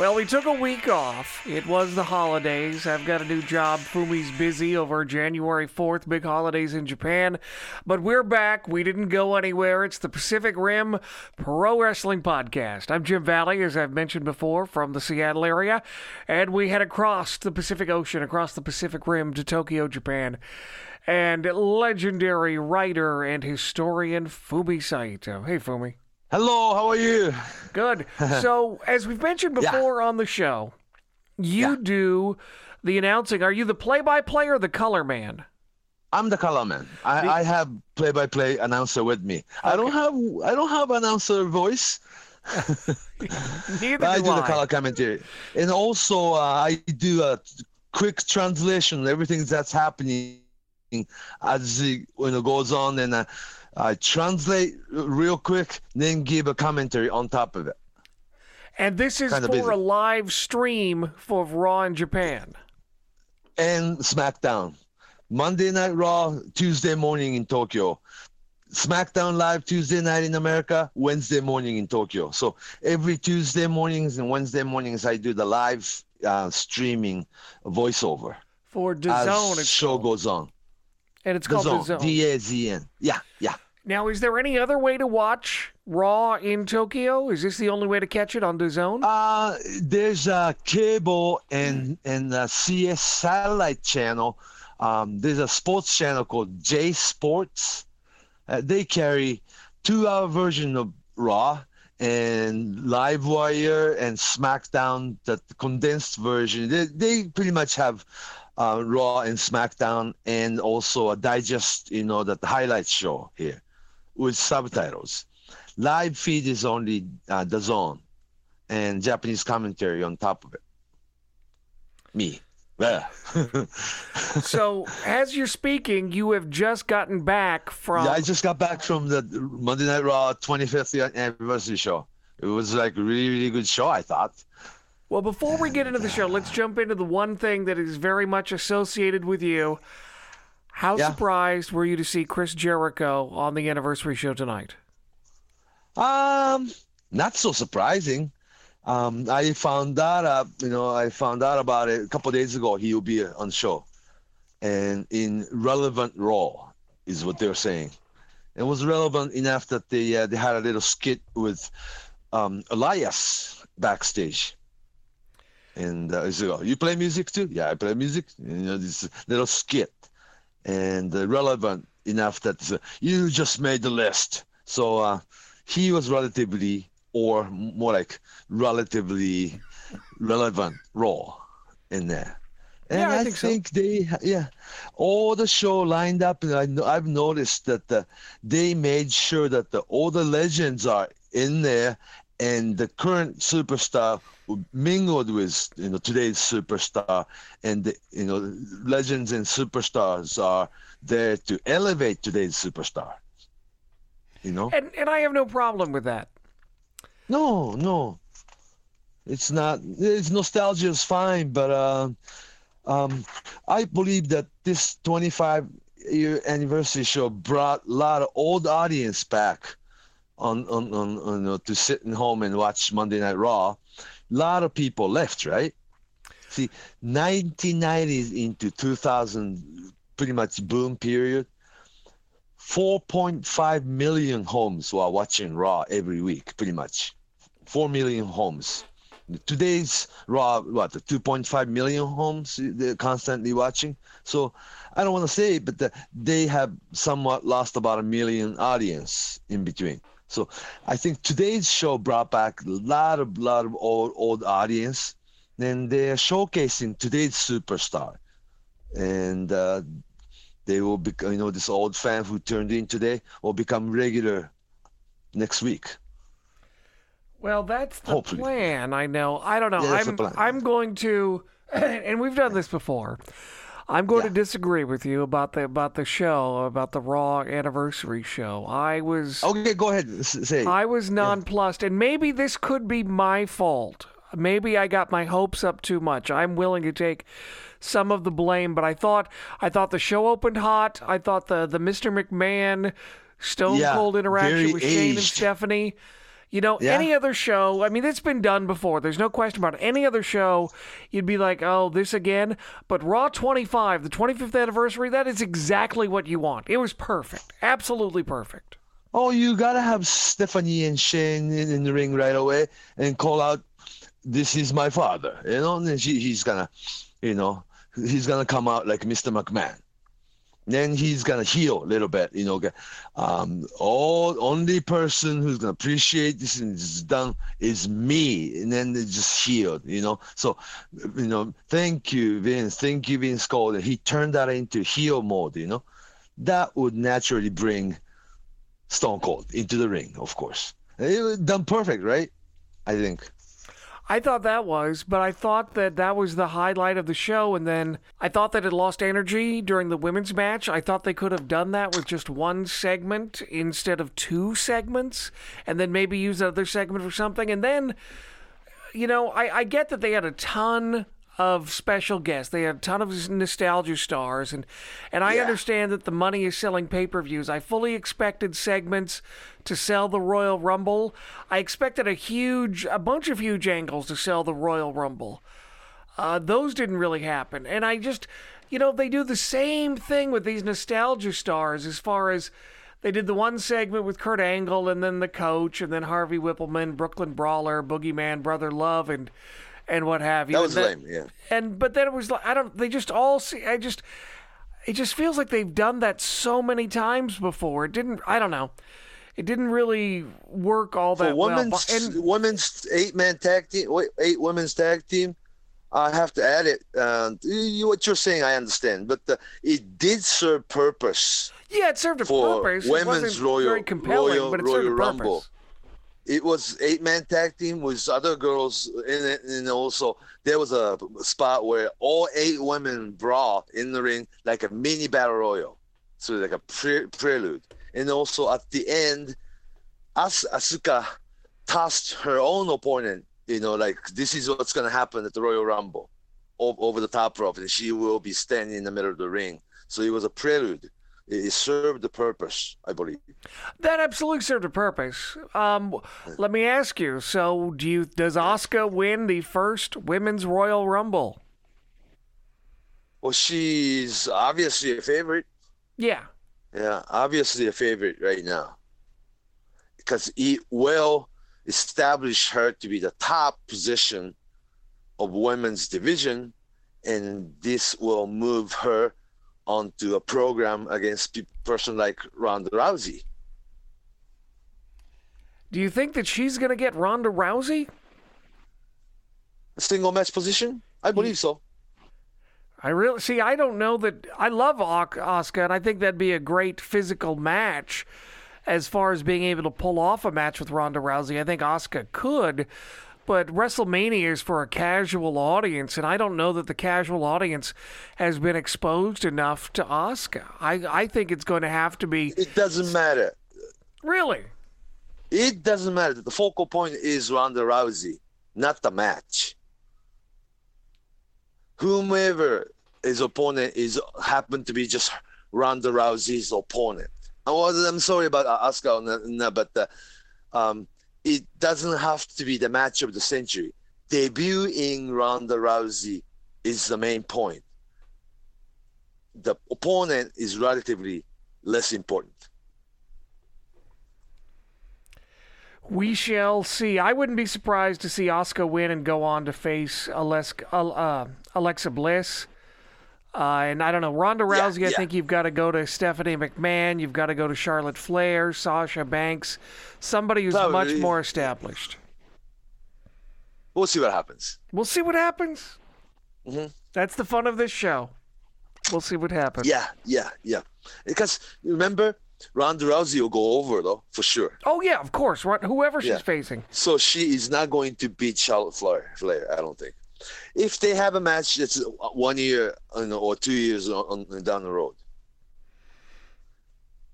Well, we took a week off. It was the holidays. I've got a new job. Fumi's busy over January 4th, big holidays in Japan. But we're back. We didn't go anywhere. It's the Pacific Rim Pro Wrestling Podcast. I'm Jim Valley, as I've mentioned before, from the Seattle area. And we head across the Pacific Ocean, across the Pacific Rim to Tokyo, Japan. And legendary writer and historian Fumi Saito. Hey, Fumi. Hello, how are you? Good. So, as we've mentioned before on the show, you Yeah. do the announcing. Are you the play-by-play or the color man? I'm the color man. I, I have play-by-play announcer with me. I don't have I don't have announcer voice. Neither I do do the color commentary, and also uh, I do a quick translation of everything that's happening as it when it goes on, and uh, I translate real quick, then give a commentary on top of it. And this is Kinda for busy. a live stream for Raw in Japan. and SmackDown. Monday Night Raw, Tuesday morning in Tokyo. SmackDown Live Tuesday night in America, Wednesday morning in Tokyo. So every Tuesday mornings and Wednesday mornings, I do the live uh, streaming voiceover For as DAZN, it's show called. goes on. and it's called DAZN. D A Z N. Yeah, yeah. Now, is there any other way to watch Raw in Tokyo? Is this the only way to catch it on DAZN? Uh, there's a cable and and a CS satellite channel. Um, there's a sports channel called J Sports. Uh, they carry two-hour version of Raw and Live Wire and SmackDown, the condensed version. They they pretty much have uh, Raw and SmackDown and also a digest, you know, that the highlights show here with subtitles. Live feed is only uh, DAZN and Japanese commentary on top of it. Me. So, as you're speaking, you have just gotten back from. Yeah, I just got back from the Monday Night Raw 25th anniversary show. It was like a really, really good show, I thought. Well, before we get into the show, let's jump into the one thing that is very much associated with you. How Yeah. surprised were you to see Chris Jericho on the anniversary show tonight? Um, not so surprising. Um, I found out, uh, you know, I found out about it a couple days ago. He will be on the show, and in relevant role is what they're saying. It was relevant enough that they uh, they had a little skit with um, Elias backstage. And uh, he said, "Oh, you play music too? Yeah, I play music. You know, this little skit, and uh, relevant enough that uh, you just made the list. So uh, he was relatively, or more like relatively relevant role in there. And Yeah, I I, think so. they, yeah, all the show lined up, and I, I've noticed that the, they made sure that the, all the legends are in there, and the current superstar mingled with you know today's superstar, and the, you know legends and superstars are there to elevate today's superstar. You know. And and I have no problem with that. No, no. It's not. It's nostalgia is fine, but uh, um, I believe that this 25 year anniversary show brought a lot of old audience back on on on, on uh, to home and watch Monday Night Raw. A lot of people left, right? See, 1990s into 2000, pretty much boom period. 4.5 million homes were watching Raw every week, pretty much. 4 million homes. Today's Raw, what, 2.5 million homes they're constantly watching. So I don't want to say but the, they have somewhat lost about a million audience in between. So I think today's show brought back a lot of, lot of old, old audience. And they're showcasing today's superstar. And uh, they will be, you know, this old fan who turned in today will become regular next week. Well, that's the Hopefully. plan. I know. I don't know. Yeah, I'm. I'm going to, and we've done this before. I'm going to disagree with you about the about the show about the Raw anniversary show. I was Okay, go ahead. Say. I was nonplussed, and maybe this could be my fault. Maybe I got my hopes up too much. I'm willing to take some of the blame, but I thought I thought the show opened hot. I thought the the Mr. McMahon Stone Yeah, Cold interaction with Shane and. Stephanie. You know, Yeah. any other show, I mean, it's been done before. There's no question about it. Any other show, you'd be like, oh, this again. But Raw 25, the 25th anniversary, that is exactly what you want. It was perfect. Absolutely perfect. Oh, you gotta have Stephanie and Shane in, in the ring right away and call out, "This is my father," you know. And she, he's gonna, you know, he's gonna come out like Mr. McMahon. Then he's gonna heel a little bit, you know. Um, all only person who's gonna appreciate this and is done is me, and then they just healed, you know. So, you know, thank you, Vince. Thank you, Vince Cole. He turned that into heel mode, you know. That would naturally bring Stone Cold into the ring, of course. It was done perfect, right? I think. I thought that was, but I thought that that was the highlight of the show, and then I thought that it lost energy during the women's match. I thought they could have done that with just one segment instead of two segments, and then maybe use another segment for something. And then, you know, I, I get that they had a ton of special guests. They had a ton of nostalgia stars, and and I Yeah. understand that the money is selling pay per views. I fully expected segments to sell the Royal Rumble. I expected a huge, a bunch of huge angles to sell the Royal Rumble. Uh, those didn't really happen, and I just, you know, they do the same thing with these nostalgia stars as far as. They did the one segment with Kurt Angle and then the coach and then Harvey Whippleman, Brooklyn Brawler, Boogeyman, Brother Love, and and what have you. That was And lame, yeah. and but then it was like I don't. They just all see. I just. It just feels like they've done that so many times before. It didn't. I don't know. It didn't really work all that well. women's But- And women's eight man tag team, wait, eight women's tag team. I have to add it. Uh, you, what you're saying, I understand, but uh, it did serve purpose. yeah, it served a for purpose. it women's Royal- very compelling, Royal- but it served Royal a purpose. Rumble. It was eight man tag team with other girls in it, and also there was a spot where all eight women brawl in the ring like a mini battle royal, so like a pre- prelude. And also at the end, As- Asuka tossed her own opponent. You know, like this is what's gonna happen at the Royal Rumble, o- over the top rope, and she will be standing in the middle of the ring. So it was a prelude. It served the purpose, I believe. That absolutely served a purpose. Um, let me ask you. So, do you does Asuka win the first women's Royal Rumble? Well, she's obviously a favorite. Yeah. Yeah, obviously a favorite right now. Because it will establish her to be the top position of women's division, and this will move her onto a program against a person like Ronda Rousey. Do you think that she's going to get Ronda Rousey? A single match position? I believe so. I really see. I don't know that. I love Asuka, and I think that'd be a great physical match. As far as being able to pull off a match with Ronda Rousey, I think Asuka could. But WrestleMania is for a casual audience, and I don't know that the casual audience has been exposed enough to Asuka. I I think it's going to have to be It doesn't matter. really. It doesn't matter. The focal point is Ronda Rousey, not the match. Whomever his opponent is happened to be just Ronda Rousey's opponent. I was, I'm sorry about Asuka, but uh, um, it doesn't have to be the match of the century. Debuting Ronda Rousey is the main point. The opponent is relatively less important. We shall see. I wouldn't be surprised to see Asuka win and go on to face uh, Alexa Bliss. Uh, and I don't know, Ronda Yeah, Rousey. I yeah. think you've got to go to Stephanie McMahon. You've got to go to Charlotte Flair, Sasha Banks, somebody who's much Probably. more established. We'll see what happens. We'll see what happens. Mhm. That's the fun of this show. We'll see what happens. Yeah, yeah, yeah. Because remember, Ronda Rousey will go over though for sure. Oh yeah, of course. Whoever she's Yeah. facing. So she is not going to beat Charlotte Flair. Flair, I don't think. If they have a match that's one year or two years on, on, down the road.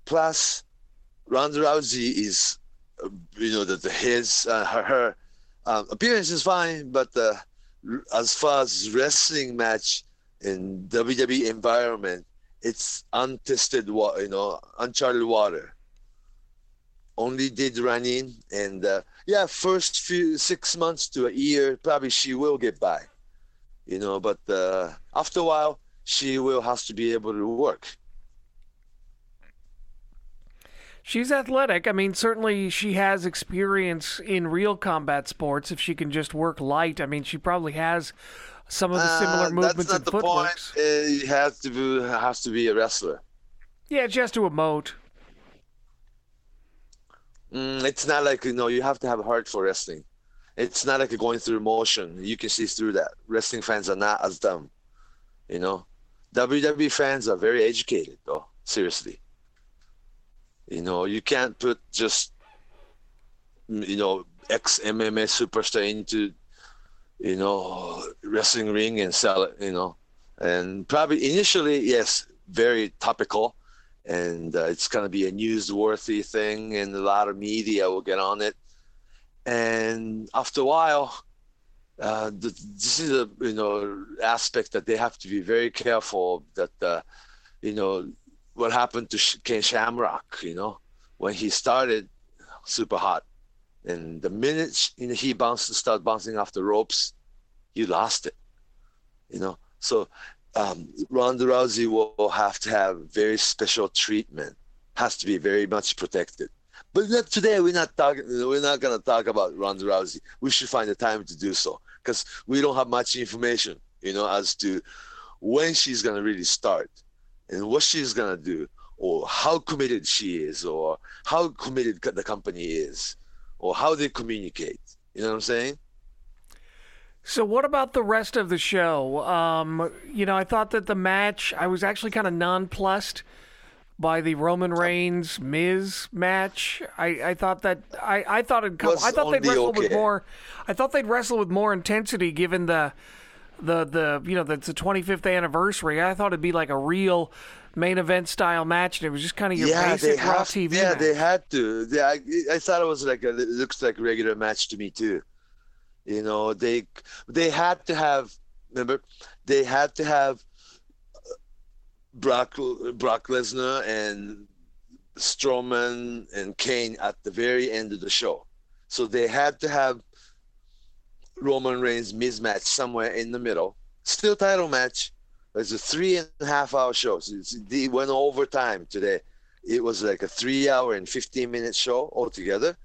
Plus, Ronda Rousey is, you know, the his uh, her, her um, appearance is fine, but uh, as far as wrestling match in WWE environment, it's untested, wa- you know, uncharted water. only did running, and uh, yeah, first few six months to a year, probably she will get by, you know. But uh, after a while, she will has to be able to work. She's athletic. I mean, certainly she has experience in real combat sports. If she can just work light, I mean, she probably has some of the similar Uh, movements that's not the point. footworks. Uh, have to be, has to be a wrestler. Yeah, she has to emote. Mm, it's not like you know you have to have a heart for wrestling. It's not like going through motion. You can see through that. Wrestling fans are not as dumb, you know. WWE fans are very educated, though. Seriously, you know you can't put just you know ex MMA superstar into you know wrestling ring and sell it. You know, and probably initially yes, very topical and uh, it's going to be a newsworthy thing, and a lot of media will get on it. And after a while, uh, the, this is a you know aspect that they have to be very careful that uh, you know what happened to Ken Shamrock. You know when he started super hot, and the minute you know, he bounced start bouncing off the ropes, you lost it. You know so um, Ronda Rousey will have to have very special treatment. Has to be very much protected. But not today. We're not talking. We're not going to talk about Ronda Rousey. We should find the time to do so because we don't have much information, you know, as to when she's going to really start and what she's going to do, or how committed she is, or how committed the company is, or how they communicate. You know what I'm saying? So, what about the rest of the show? Um, you know, I thought that the match, I was actually kind of nonplussed by the Roman Reigns Miz match. I, I thought that I, I thought it I thought they'd wrestle with more. I thought they'd wrestle with more intensity given the the the you know that's the 25th anniversary. I thought it'd be like a real main event style match, and it was just kind of your yeah, basic Raw have. TV yeah, match. they had to. They, I, I thought it was like a, it looks like a regular match to me too. You know, they they had to have. Remember, they had to have uh, Brock Brock Lesnar and Strowman and Kane at the very end of the show, so they had to have Roman Reigns Miz match somewhere in the middle. Still title match. It's a three and a half hour show. So they went overtime today. It was like a three hour and 15 minute show altogether.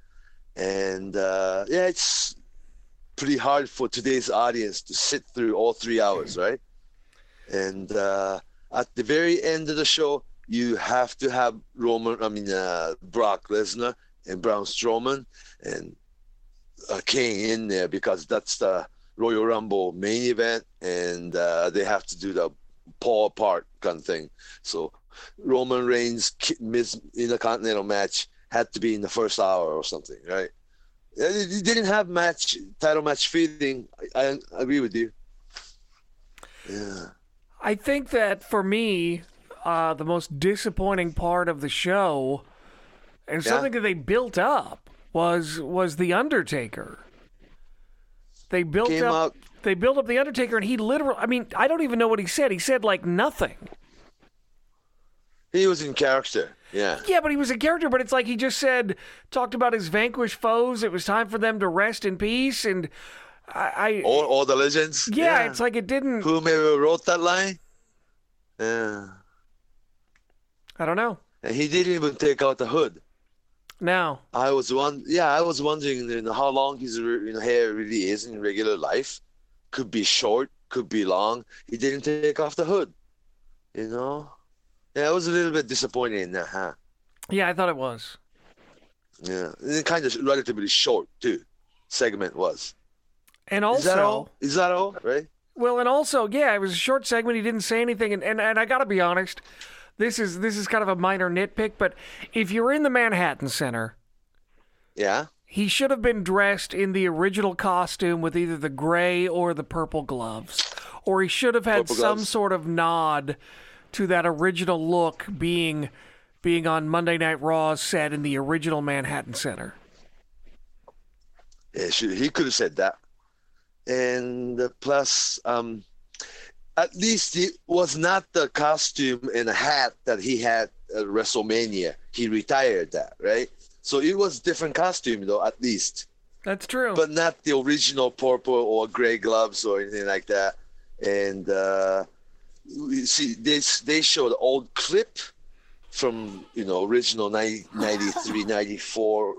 And uh, yeah, it's pretty hard for today's audience to sit through all three hours, right? And uh, at the very end of the show, you have to have Roman, I mean, uh, Brock Lesnar and Braun Strowman and uh, Kane in there because that's the Royal Rumble main event, and uh, they have to do the pull apart kind of thing. So Roman Reigns Miz in a Continental match had to be in the first hour or something, right? They they didn't have match title match feeling. I, I agree with you. Yeah. I think that for me, uh, the most disappointing part of the show, and Yeah. something that they built up, was was the Undertaker. They built Came up. out- They built up the Undertaker, and he literally. I mean, I don't even know what he said. He said like nothing. He was in character. Yeah. Yeah, but he was a character. But it's like he just said, talked about his vanquished foes. It was time for them to rest in peace, and I. I All, all the legends. yeah, it's like it didn't. whomever wrote that line. Yeah. I don't know. And he didn't even take out the hood. Now, I was one. Yeah, I was wondering you know, how long his you know, hair really is in regular life. Could be short, could be long. He didn't take off the hood. You know. Yeah, I was a little bit disappointed in that, huh? yeah, I thought it was. Yeah, and kind of relatively short too. Segment was. And Is that all? Is that all? Right? Well, and also, yeah, it was a short segment. He didn't say anything, and, and, and I got to be honest, this is this is kind of a minor nitpick, but if you're in the Manhattan Center, Yeah. he should have been dressed in the original costume with either the gray or the purple gloves, or he should have had some sort of nod to that original look being being on Monday Night Raw's set in the original Manhattan Center. Yeah, he could have said that. And uh, plus, um, at least it was not the costume and hat that he had at WrestleMania. He retired that, right? So it was different costume though, at least, That's true. but not the original purple or gray gloves or anything like that. And uh, see, they they showed old clip from you know original 90, 93, 94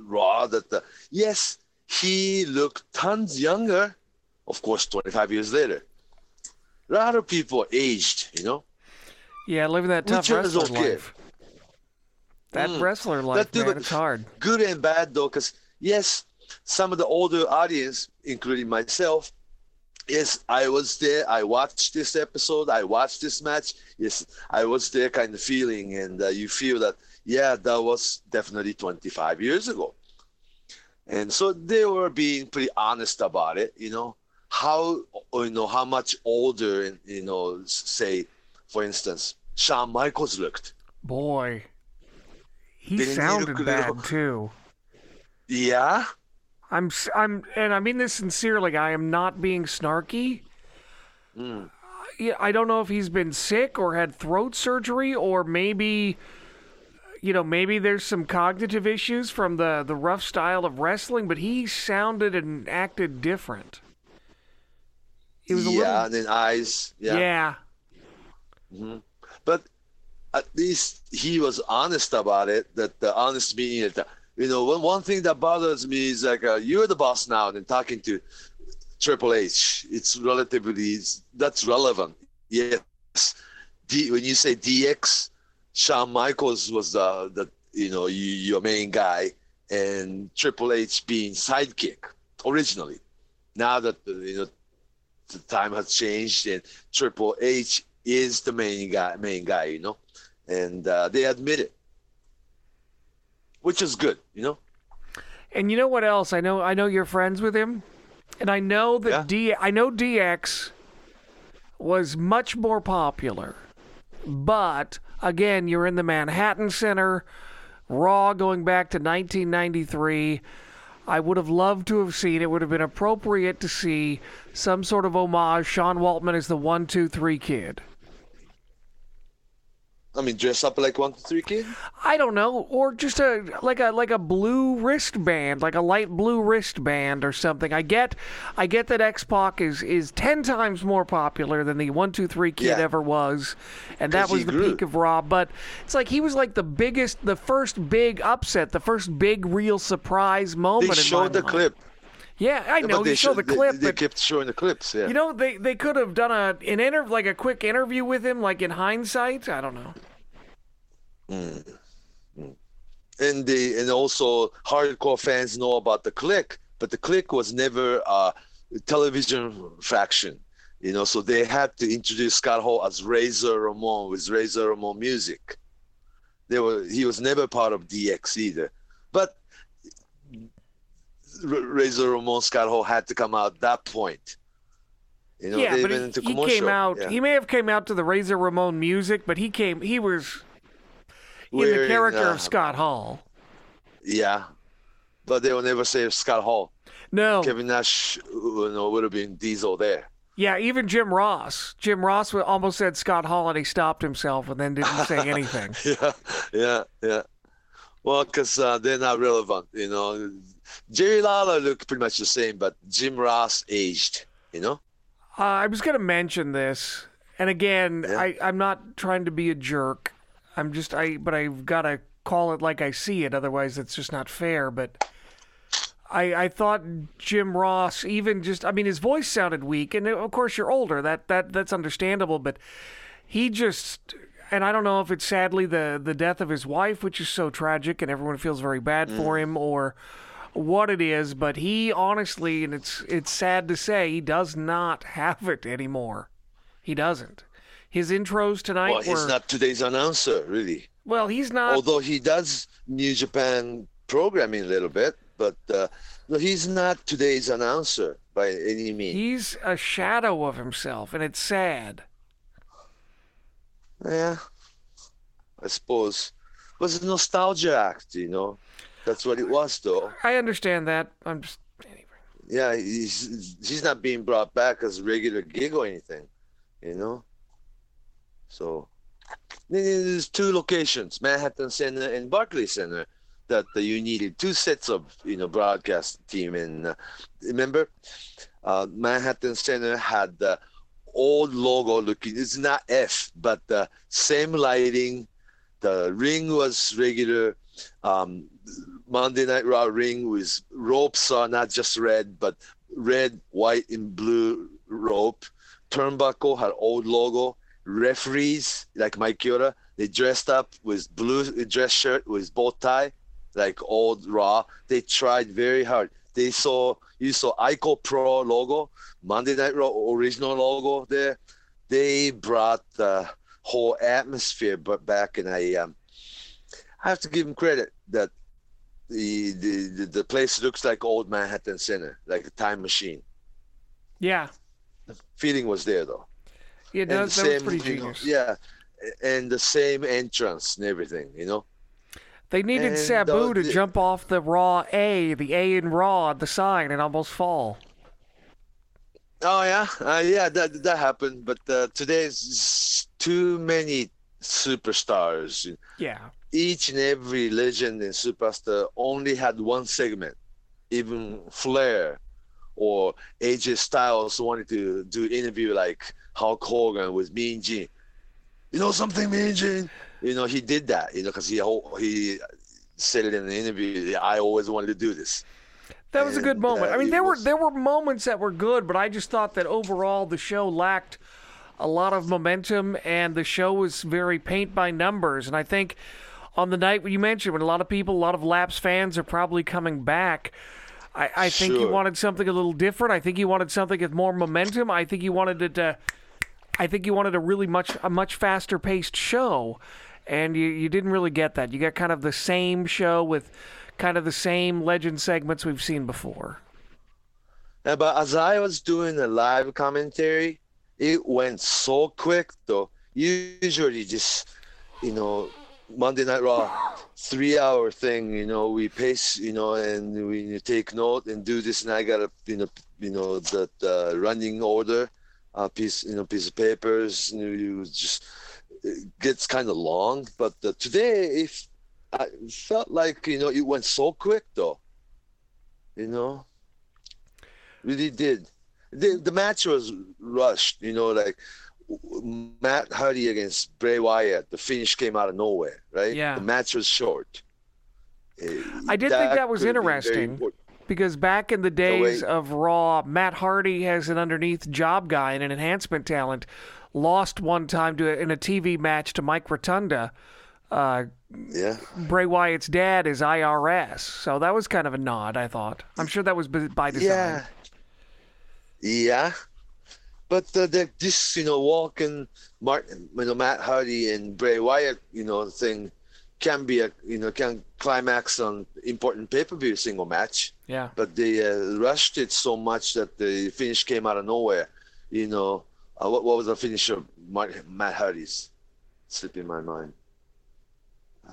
Raw that the yes he looked tons younger. Of course, 25 years later. A lot of people aged, you know. yeah, living that tough Which wrestler okay. life. That Mm. wrestler life, too, man, it's hard. good and bad though because yes some of the older audience including myself yes i was there. I watched this episode. I watched this match. Yes i was there kind of feeling and uh, you feel that yeah that was definitely 25 years ago. And so they were being pretty honest about it you know how you know how much older and you know say for instance Shawn Michaels looked. Boy, he Didn't he sounded look a bad too. yeah I'm, I'm, and I mean this sincerely. I am not being snarky. Mm. Yeah, I don't know if he's been sick or had throat surgery or maybe, you know, maybe there's some cognitive issues from the the rough style of wrestling. But he sounded and acted different. It was a yeah little, and then eyes yeah. Yeah. but at least he was honest about it. That the honest meaning that you know one one thing that bothers me is like uh, you're the boss now, and talking to Triple H, it's relatively that's relevant. Yes, D, when you say DX, Shawn Michaels was the the you know you, your main guy, and Triple H being sidekick originally. Now that uh, you know the time has changed and Triple H is the main guy, main guy, you know, and uh, they admit it, which is good, you know. And you know what else? I know I know you're friends with him, and I know that Yeah. D I know DX was much more popular. But again, you're in the Manhattan Center, Raw going back to 1993. I would have loved to have seen it. Would have been appropriate to see some sort of homage. Sean Waltman is the one, two, three kid. I mean, dress up like one, two, three kid. I don't know, or just a like a like a blue wristband, like a light blue wristband or something. I get, I get that X Pac is is ten times more popular than the one two three kid Yeah. ever was, and that was the grew. peak of Raw. But it's like he was like the biggest, the first big upset, the first big real surprise They moment. in my showed the mind. clip. Yeah, I know but they you show sho- the they- clip, They, but kept showing the clips. Yeah. you know they they could have done a an inter like a quick interview with him, like in hindsight. I don't know. Hmm. Hmm. and the and also hardcore fans know about the Kliq, but the Kliq was never a television faction, you know. So they had to introduce Scott Hall as Razor Ramon with Razor Ramon music. They were he was never part of DX either, but Razor Ramon Scott Hall had to come out at that point. You know, yeah, but he, into he came out. Yeah. He may have came out to the Razor Ramon music, but he came. He was in the character uh, of Scott Hall. Yeah, but they will never say Scott Hall. No, Kevin Nash, you know, would have been Diesel there. yeah, even Jim Ross. Jim Ross almost said Scott Hall, and he stopped himself and then didn't say anything. yeah, yeah, yeah. Well, because uh, they're not relevant, you know. Jerry Lawler looked pretty much the same, but Jim Ross aged, you know. Uh, I was going to mention this, and again, Yeah. I, I'm not trying to be a jerk. I'm just I, but I've got to call it like I see it. Otherwise, it's just not fair. But I, I thought Jim Ross, even just, I mean, his voice sounded weak, and of course, you're older. That that that's understandable. But he just, and I don't know if it's sadly the the death of his wife, which is so tragic, and everyone feels very bad for him, or what it is, but he honestly, and it's it's sad to say, he does not have it anymore. He doesn't. His intros tonight Well, he's were not today's announcer, really. well. He's not. Although he does New Japan programming a little bit, but uh, no, he's not today's announcer by any means. he's a shadow of himself, and it's sad. Yeah, I suppose. It was a nostalgia act, you know. That's what it was, though. I understand that. I'm just anyway. Yeah, he's he's not being brought back as a regular gig or anything, you know. So there's two locations, Manhattan Center and Barclays Center. that uh, you needed two sets of you know broadcast team. And uh, remember, uh, Manhattan Center had the old logo looking. It's not F, but the same lighting. The ring was regular. Um, Monday Night Raw ring with ropes are not just red, but red, white, and blue rope. Turnbuckle had old logo. Referees like Mike Chioda, they dressed up with blue dress shirt with bow tie, like old Raw. They tried very hard. They saw you saw Ico Pro logo, Monday Night Raw original logo there. They brought the whole atmosphere back, and I um, I have to give them credit that the, the the place looks like old Manhattan Center, like a time machine. Yeah. The feeling was there though. Yeah, that, that was pretty genius. Know, yeah, and the same entrance and everything, you know. They needed and, Sabu uh, to the, jump off the Raw A, the A in Raw, the sign, and almost fall. Oh yeah, uh, yeah, that that happened. But uh, today's too many superstars. Yeah. Each and every legend and superstar only had one segment. Even Flair or AJ Styles wanted to do interview like Hulk Hogan with Mean Gene. You know something, Mean Gene? You know he did that. You know because he he said it in the interview. I always wanted to do this. That was and, a good moment. Uh, I mean, there was... were there were moments that were good, but I just thought that overall the show lacked a lot of momentum, and the show was very paint by numbers. And I think on the night you mentioned, when a lot of people, a lot of Laps fans are probably coming back. I, I think sure. you wanted something a little different. I think you wanted something with more momentum. I think you wanted it to. I think you wanted a really much a much faster paced show, and you you didn't really get that. You got kind of the same show with kind of the same legend segments we've seen before. Yeah, but as I was doing the live commentary, it went so quick though. Usually just you know Monday Night Raw three hour thing, you know, we pace, you know, and we take note and do this and I got a you know you know the, the running order, uh, piece you know piece of papers, you, know, you just it gets kind of long. But uh, today if I felt like you know it went so quick though. You know, really did the the match was rushed. You know, like Matt Hardy against Bray Wyatt. The finish came out of nowhere, right? Yeah. The match was short. I did that think that was interesting because back in the days of Raw, Matt Hardy has an underneath job guy and an enhancement talent. Lost one time to in a TV match to Mike Rotunda. Uh, yeah. Bray Wyatt's dad is IRS, so that was kind of a nod. I thought. I'm sure that was by design. Yeah. Yeah, but uh, the, this you know walking Martin, you know Matt Hardy and Bray Wyatt, you know thing can be a you know can climax on important pay per view single match. Yeah. But they uh, rushed it so much that the finish came out of nowhere. You know, uh, what what was the finish of Martin, Matt Hardy's? Slipping my mind.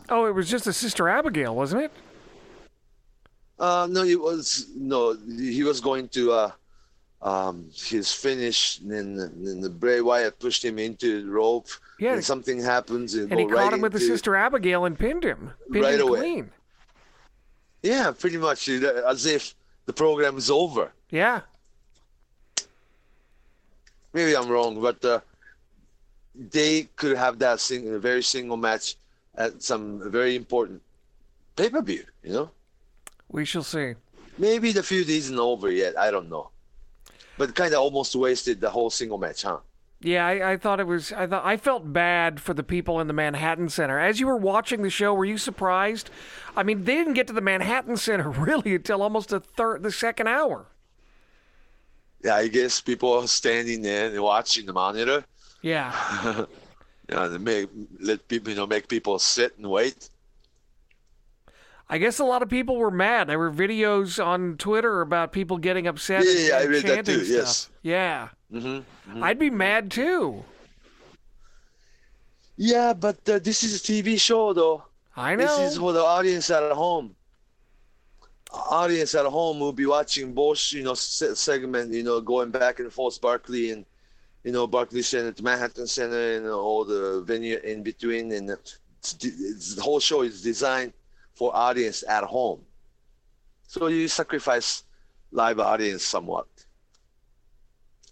Oh, it was just a Sister Abigail, wasn't it? Uh, no, it was no. He was going to uh, um, his finish, and then, then the Bray Wyatt pushed him into the rope. Yeah, and something happens, and, and he right caught him with the Sister Abigail and pinned him, pinned right him away. clean. Yeah, pretty much as if the program is over. Yeah. Maybe I'm wrong, but uh, they could have that sing- a very single match at some very important pay per view. You know. We shall see. Maybe the feud isn't over yet. I don't know but kind of almost wasted the whole single match, huh? Yeah, I, I, thought it was. I thought I felt bad for the people in the Manhattan Center. As you were watching the show, were you surprised? I mean, they didn't get to the Manhattan Center really until almost the third, the second hour. Yeah, I guess people standing there and watching the monitor. Yeah. yeah, they make let people you know make people sit and wait. I guess a lot of people were mad. There were videos on Twitter about people getting upset. Yeah, yeah, I read that too. Stuff. Yes. Yeah. Mm-hmm, mm-hmm. I'd be mad too. Yeah, but uh, this is a TV show, though. I know. This is for the audience at home. Audience at home will be watching both, you know, segment, you know, going back and forth, Barclay and, you know, Barclay Center, Manhattan Center, and all the venue in between, and it's, it's, the whole show is designed for audience at home. So you sacrifice live audience somewhat.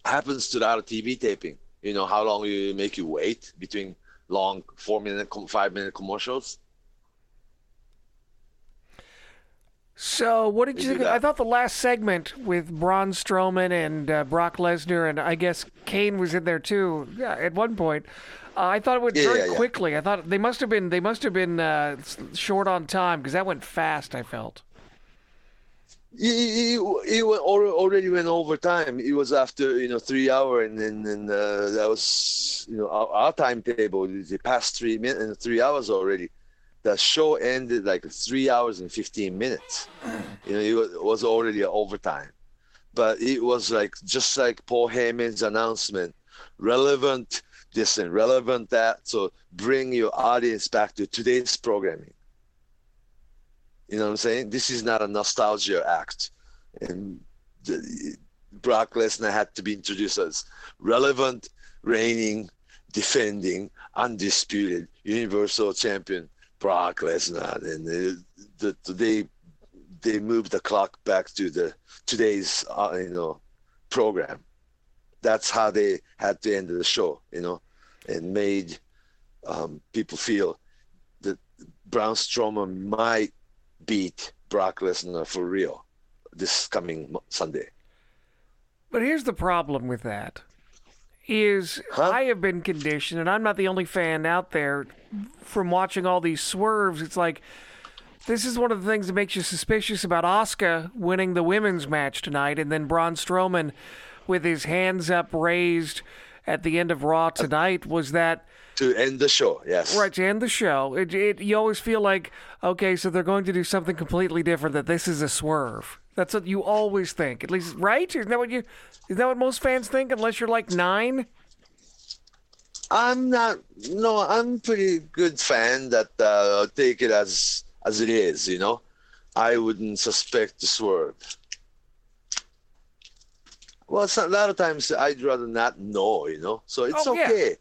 Happens to the other TV taping. You know how long you make you wait between long four minute, five minute commercials. So, what did They you think? I thought the last segment with Braun Strowman and uh, Brock Lesnar, and I guess Kane was in there too. Yeah, at one point, uh, I thought it went Yeah, very yeah, quickly. I thought they must have been they must have been uh, short on time because that went fast. I felt. It, it, it wa- already went over time. It was after you know three hour, and then and, uh, that was you know our, our timetable. The past three minutes, three hours already. The show ended like three hours and fifteen minutes. You know, it was, already overtime, but it was like just like Paul Heyman's announcement, relevant this and relevant that. So bring your audience back to today's programming. You know what I'm saying? This is not a nostalgia act. And the, Brock Lesnar had to be introduced as relevant, reigning, defending, undisputed Universal Champion Brock Lesnar. And the, the, they they moved the clock back to the today's uh, you know program. That's how they had to end the show, you know, and made um, people feel that Braun Strowman might beat Brock Lesnar for real this coming Sunday. But here's the problem with that is Huh? I have been conditioned, and I'm not the only fan out there from watching all these swerves. It's like this is one of the things that makes you suspicious about Asuka winning the women's match tonight, and then Braun Strowman with his hands up raised at the end of Raw tonight was that To end the show, yes. right to end the show. It, it you always feel like okay, so they're going to do something completely different. That this is a swerve. That's what you always think. At least, right? Isn't that what you? Is that what most fans think? Unless you're like nine. I'm not. No, I'm pretty good fan that uh, take it as as it is. You know, I wouldn't suspect this word. Well, it's not, a lot of times I'd rather not know. You know, so it's Oh, yeah. okay.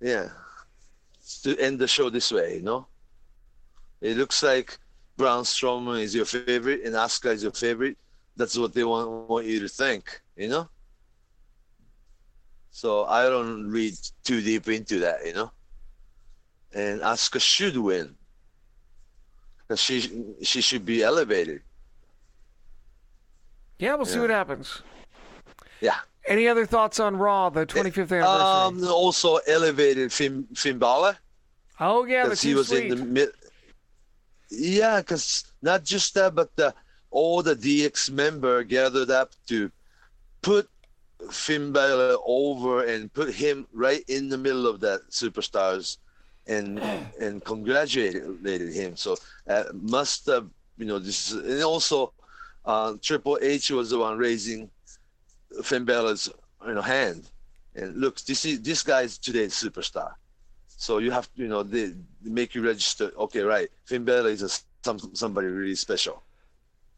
Yeah. To end the show this way, you know. It looks like Braun Strowman is your favorite and Asuka is your favorite. That's what they want want you to think, you know. So I don't read too deep into that, you know. And Asuka should win. Because she she should be elevated. Yeah, we'll see Yeah. what happens. Yeah. Any other thoughts on Raw, the 25th anniversary? Um also elevated Finn Finn Balor. oh yeah, because he was sweet. in the mid. Yeah, because not just that, but the, all the DX member gathered up to put Finn Balor over and put him right in the middle of that superstars, and and congratulated him. So uh, must have you know this is, and also uh, Triple H was the one raising Finn Balor's you know hand, and look, this is this guy is today's superstar. So you have to, you know, they, they make you register. Okay, right. Finn Balor is a, some somebody really special.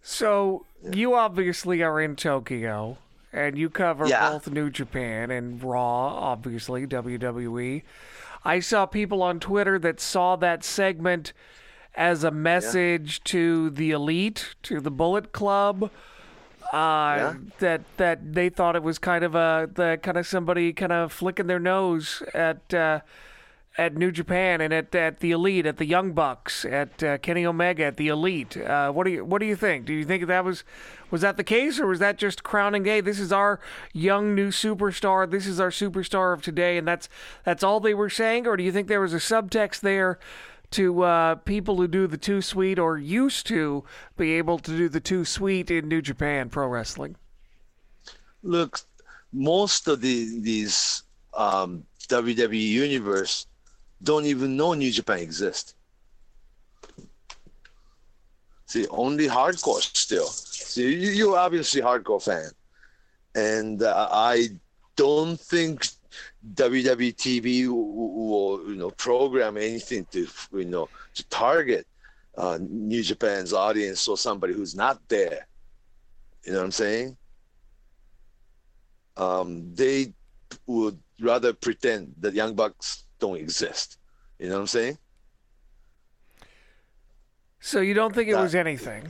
So you obviously are in Tokyo, and you cover Yeah. both New Japan and Raw, obviously WWE. I saw people on Twitter that saw that segment as a message to the elite, to the Bullet Club. Uh, that that they thought it was kind of a the kind of somebody kind of flicking their nose at uh, at New Japan and at, at the Elite, at the Young Bucks, at uh, Kenny Omega, at the Elite. Uh, what do you what do you think? Do you think that was was that the case, or was that just crowning day? This is our young new superstar. This is our superstar of today, and that's that's all they were saying, or do you think there was a subtext there? To uh, people who do the too sweet or used to be able to do the too sweet in New Japan Pro Wrestling. Look, most of the these um, WWE universe don't even know New Japan exists. See, only hardcore still. See, you, you're obviously hardcore fan, and uh, I don't think WWE TV will, you know, program anything to, you know, to target uh, New Japan's audience or somebody who's not there. You know what I'm saying? Um, they would rather pretend that Young Bucks don't exist. You know what I'm saying? So you don't think it was anything?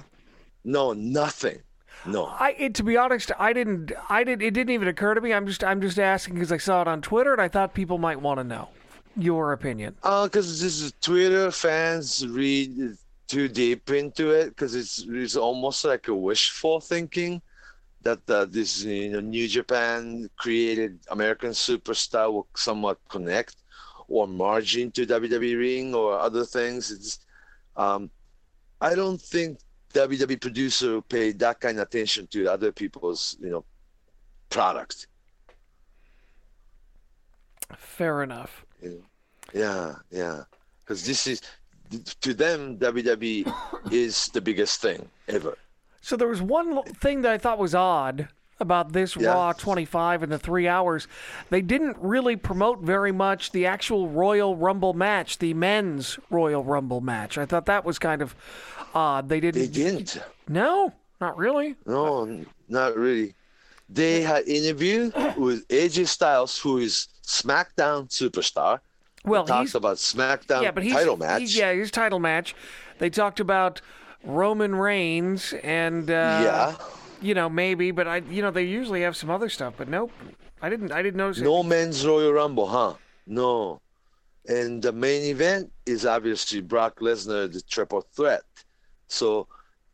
No, nothing. No. I, it, to be honest, I didn't. I did. It didn't even occur to me. I'm just. I'm just asking because I saw it on Twitter and I thought people might want to know your opinion. Uh, because this is Twitter fans read too deep into it because it's it's almost like a wishful thinking that uh, this you know New Japan created American superstar will somewhat connect or merge to WWE ring or other things. It's um, I don't think WWE producer pay that kind of attention to other people's you know product. Fair enough. Yeah, yeah. Because this is to them WWE is the biggest thing ever. So there was one thing that I thought was odd about this Yeah. Raw 25 and the three hours. They didn't really promote very much the actual Royal Rumble match, the men's Royal Rumble match. I thought that was kind of odd. They didn't. They didn't. No, not really. No, not really. They had interview with AJ Styles, who is SmackDown superstar. Well, Talked he's about SmackDown yeah, but he's, title match. he's- yeah, his title match. They talked about Roman Reigns and uh, Yeah. You know maybe, but I you know they usually have some other stuff, but nope. I didn't. I didn't notice. it. No men's Royal Rumble, huh? No. And the main event is obviously Brock Lesnar, the triple threat. So,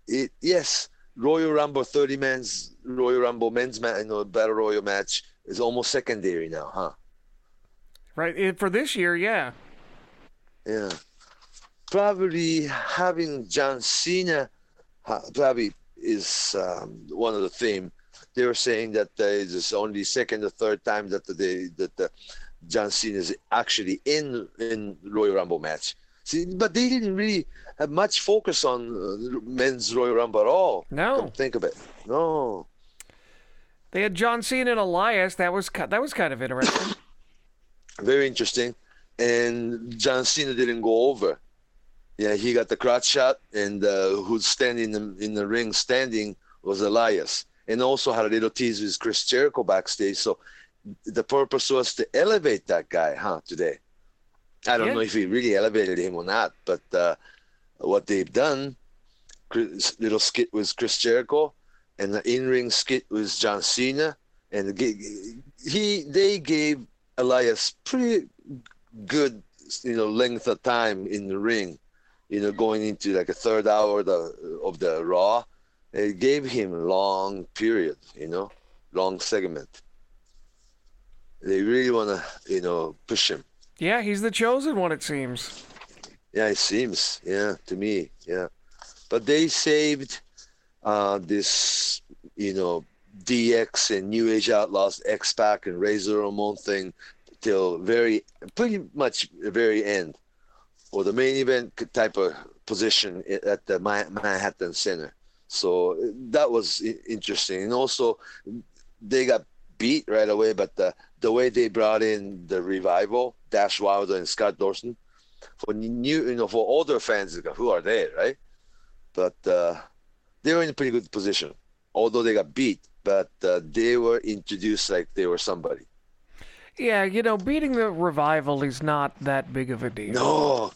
it yes, Royal Rumble 30 men's Royal Rumble men's match, you know, battle royal match is almost secondary now, huh? Right it- for this year, yeah. Yeah. Probably having John Cena probably is um, one of the theme. They were saying that uh, it is only second or third time that they that the John Cena is actually in in Royal Rumble match. See, but they didn't really have much focus on uh, men's Royal Rumble at all. No. Think of it. No. They had John Cena and Elias. That was that was kind of interesting. Very interesting. And John Cena didn't go over. Yeah, he got the crotch shot, and uh, who's standing in the, in the ring standing was Elias. And also had a little tease with Chris Jericho backstage. So the purpose was to elevate that guy, huh, today. I don't Yeah. know if he really elevated him or not, but uh, what they've done, Chris, little skit with Chris Jericho, and the in-ring skit with John Cena, and he they gave Elias pretty good, you know, length of time in the ring, you know, going into like a third hour of the, of the Raw. It gave him long period, you know, long segment. They really want to, you know, push him. yeah, he's the chosen one, it seems. Yeah, it seems. Yeah, to me. Yeah, but they saved uh, this, you know, DX and New Age Outlaws, X Pac and Razor Ramon thing till very, pretty much the very end, or the main event type of position at the Manhattan Center. So that was interesting, and also they got beat right away, but the the way they brought in the revival, Dash Wilder and Scott Dawson, for new, you know, for older fans, who are they, right? But uh, they were in a pretty good position, although they got beat. But uh, they were introduced like they were somebody. Yeah, you know, beating the revival is not that big of a deal. No,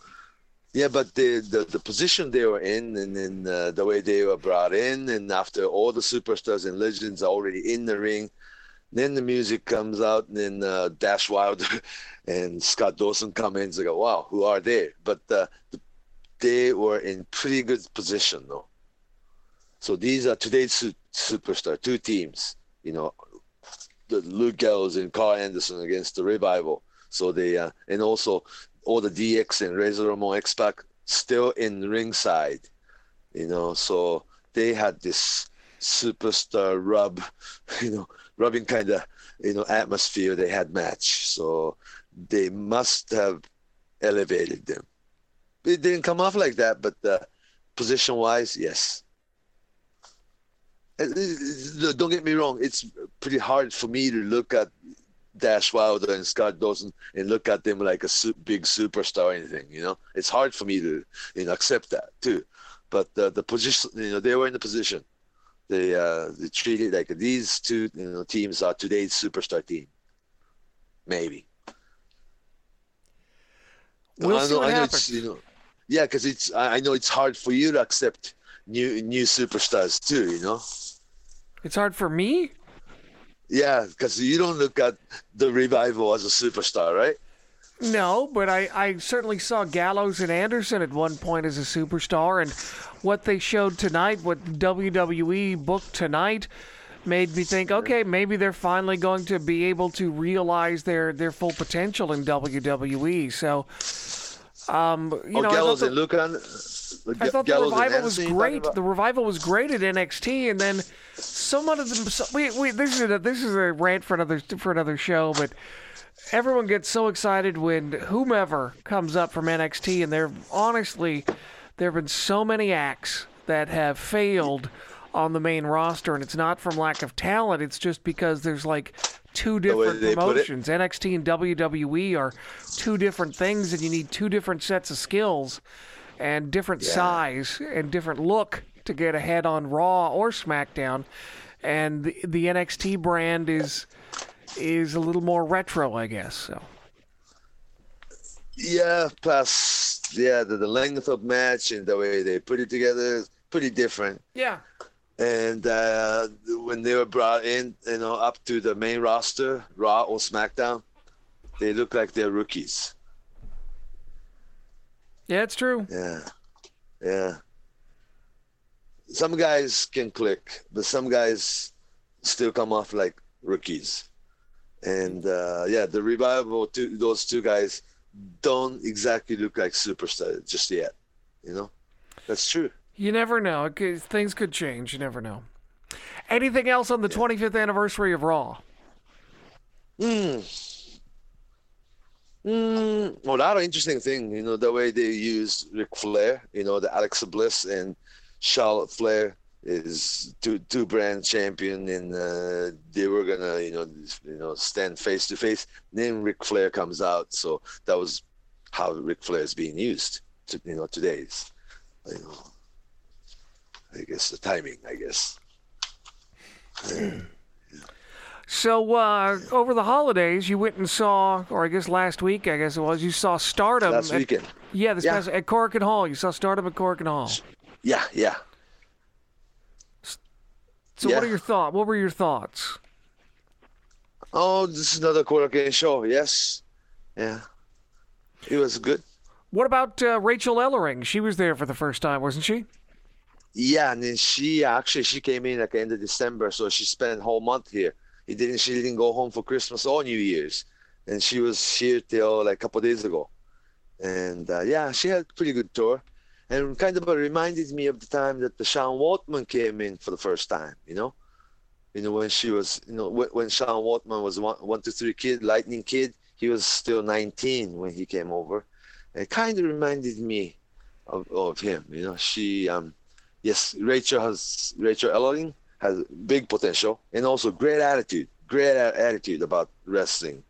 yeah, but the the, the position they were in, and then uh, the way they were brought in, and after all the superstars and legends are already in the ring, then the music comes out, and then uh, Dash Wilder and Scott Dawson come in. and go, wow, who are they? But uh, they were in pretty good position, though. So these are today's su- superstar, two teams. You know, the Luke Gallows and Karl Anderson against the Revival. So they uh, and also all the DX and Razor Ramon X Pac still in ringside. You know, so they had this superstar rub, you know, rubbing kind of you know atmosphere they had match. So they must have elevated them. It didn't come off like that, but uh, position wise, yes. Uh, Don't get me wrong; it's pretty hard for me to look at Dash Wilder and Scott Dawson and look at them like a su- big superstar or anything. You know, it's hard for me to you know accept that too. But uh, the position, you know, they were in the position. They uh, they treated like these two you know teams are today's superstar team. Maybe. We'll I see know, what I know happens. it's you know, yeah, because it's I know it's hard for you to accept new new superstars too. You know. It's hard for me. Yeah, because you don't look at the revival as a superstar, right? No, but I, I certainly saw Gallows and Anderson at one point as a superstar, and what they showed tonight, what WWE booked tonight, made me think, okay, maybe they're finally going to be able to realize their, their full potential in WWE. So, um, you oh, know, I thought Gallows the- and Lucan. I thought the revival was great. The revival was great at NXT, and then some of them. So, we, we, this is a, this is a rant for another for another show, but everyone gets so excited when whomever comes up from NXT, and there honestly, there have been so many acts that have failed on the main roster, and it's not from lack of talent. It's just because there's like two different it. promotions. NXT and WWE are two different things, and you need two different sets of skills and different Yeah. size and different look to get ahead on Raw or SmackDown. And the, the NXT brand is is a little more retro, I guess. So Yeah, plus yeah, the, the length of match and the way they put it together is pretty different. yeah, And uh, when they were brought in, you know, up to the main roster, Raw or SmackDown, they look like they're rookies. yeah, it's true. Yeah, yeah. Some guys can click, but some guys still come off like rookies. And uh, yeah, the revival, two, those two guys don't exactly look like superstars just yet. You know, that's true. You never know. Could, things could change. You never know. Anything else on the 25th anniversary of Raw? Hmm. Mm, well, another interesting thing, you know, the way they use Ric Flair, you know, the Alexa Bliss and Charlotte Flair is two two brand champion, and uh, they were gonna, you know, you know, stand face to face. Then Ric Flair comes out, so that was how Ric Flair is being used, to, you know, today's, you know, I guess the timing, I guess. So uh, over the holidays, you went and saw, or I guess last week, I guess it was, you saw Stardom. Last at- weekend. Yeah, this Yeah. past at Korakuen Hall. You saw Stardom at Korakuen Hall. Yeah, yeah. So Yeah. what are your thoughts? What were your thoughts? Oh, this is another Korakuen show. Yes. Yeah. It was good. What about uh, Rachel Ellering? She was there for the first time, wasn't she? Yeah, and then she actually she came in at the end of December, so she spent whole month here. He didn't she didn't go home for Christmas or New Year's. And she was here till like a couple days ago. And uh, yeah, she had a pretty good tour. And kind of reminded me of the time that the Sean Waltman came in for the first time, you know? You know, when she was, you know, when, when Sean Waltman was one, one to three kid, lightning kid, he was still 19 when he came over. It kind of reminded me of, of him, you know? She, um, yes, Rachel has, Rachel Ellering has big potential and also great attitude, great attitude about wrestling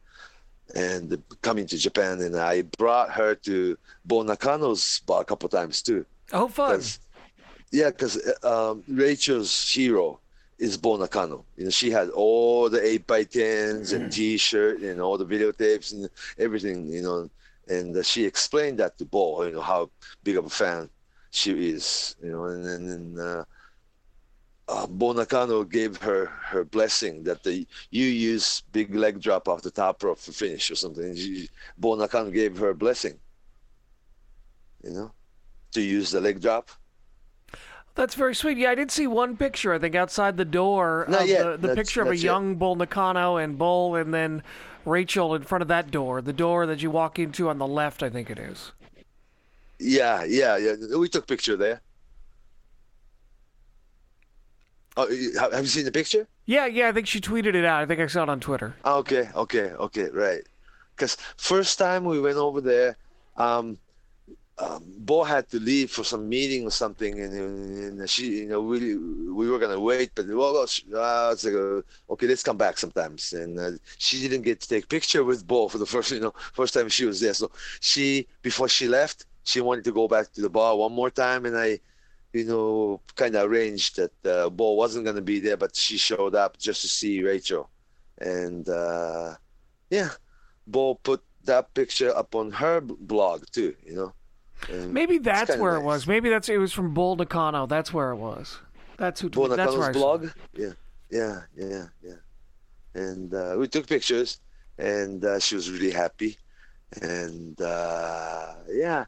and coming to Japan. And I brought her to Bo Nakano's spot a couple times too. Oh, fun. 'Cause- yeah, because um, Rachel's hero is Bo Nakano. You know, she had all the eight by tens and T-shirt and all the videotapes and everything. You know, and uh, she explained that to Bo. You know how big of a fan she is. You know, and then uh, uh, Bo Nakano gave her her blessing that the you use big leg drop off the top rope for finish or something. And she, Bo Nakano gave her a blessing. You know, to use the leg drop. That's very sweet. Yeah, I did see one picture, I think, outside the door Not of yet. the, the That's- picture of a that's it. young Bull Nakano and Bull, and then Rachel in front of that door, the door that you walk into on the left, I think it is. Yeah, yeah, yeah. We took picture there. Oh, have you seen the picture? Yeah, yeah, I think she tweeted it out. I think I saw it on Twitter. Ah, Okay, okay, okay, right. Because first time we went over there, um, um, Bo had to leave for some meeting or something, and, and she, you know, we we were gonna wait, but well, well uh, it's like, uh, okay, let's come back sometimes. And uh, she didn't get to take picture with Bo for the first, you know, first time she was there. So she, before she left, she wanted to go back to the bar one more time, and I, you know, kind of arranged that uh, Bo wasn't gonna be there, but she showed up just to see Rachel, and uh, yeah, Bo put that picture up on her blog too, you know. And Maybe that's where it was. Maybe that's it was from Bull Nakano. That's where it was. That's who. Bo that's Nakano's blog. Yeah, yeah, yeah, yeah. And uh, we took pictures, and uh, she was really happy. And uh, yeah,